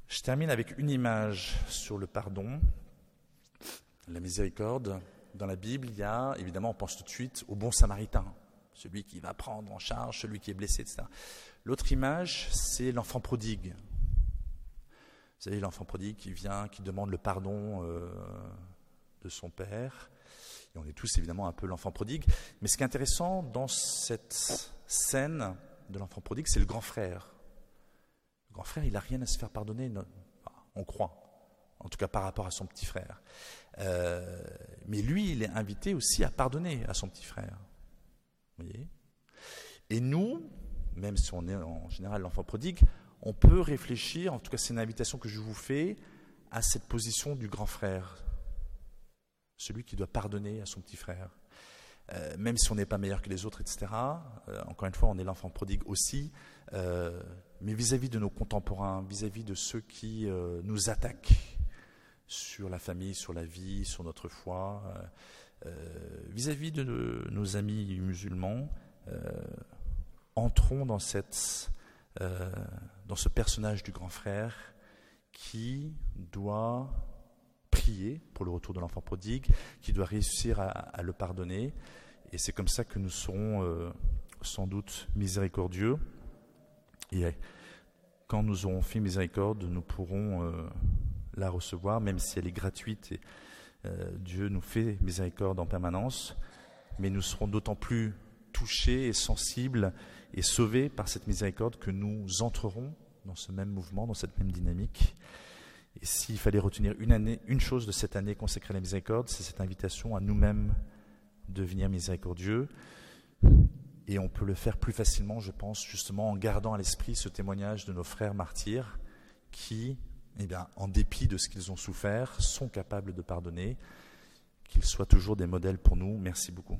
Je termine avec une image sur le pardon, la miséricorde. Dans la Bible, il y a, évidemment, on pense tout de suite au bon samaritain, celui qui va prendre en charge celui qui est blessé, etc. L'autre image, c'est l'enfant prodigue. Vous savez, l'enfant prodigue qui vient, qui demande le pardon euh, de son père. Et on est tous évidemment un peu l'enfant prodigue. Mais ce qui est intéressant dans cette scène de l'enfant prodigue, c'est le grand frère. Le grand frère, il n'a rien à se faire pardonner, on croit, en tout cas par rapport à son petit frère. Euh, mais lui, il est invité aussi à pardonner à son petit frère. Vous voyez? Et nous, même si on est en général l'enfant prodigue, on peut réfléchir, en tout cas c'est une invitation que je vous fais, à cette position du grand frère, celui qui doit pardonner à son petit frère. Euh, même si on n'est pas meilleur que les autres, etc. Euh, encore une fois, on est l'enfant prodigue aussi, euh, mais vis-à-vis de nos contemporains, vis-à-vis de ceux qui nous attaquent sur la famille, sur la vie, sur notre foi, vis-à-vis de nos amis musulmans, entrons dans, cette, dans ce personnage du grand frère qui doit prier pour le retour de l'enfant prodigue, qui doit réussir à, le pardonner. Et c'est comme ça que nous serons euh, sans doute miséricordieux. Et quand nous aurons fait miséricorde, nous pourrons euh, la recevoir, même si elle est gratuite. Et, euh, Dieu nous fait miséricorde en permanence, mais nous serons d'autant plus touchés et sensibles et sauvés par cette miséricorde que nous entrerons dans ce même mouvement, dans cette même dynamique. Et s'il fallait retenir une, année, une chose de cette année consacrée à la miséricorde, c'est cette invitation à nous-mêmes devenir miséricordieux. Et on peut le faire plus facilement, je pense, justement en gardant à l'esprit ce témoignage de nos frères martyrs qui, eh bien, en dépit de ce qu'ils ont souffert, sont capables de pardonner. Qu'ils soient toujours des modèles pour nous. Merci beaucoup.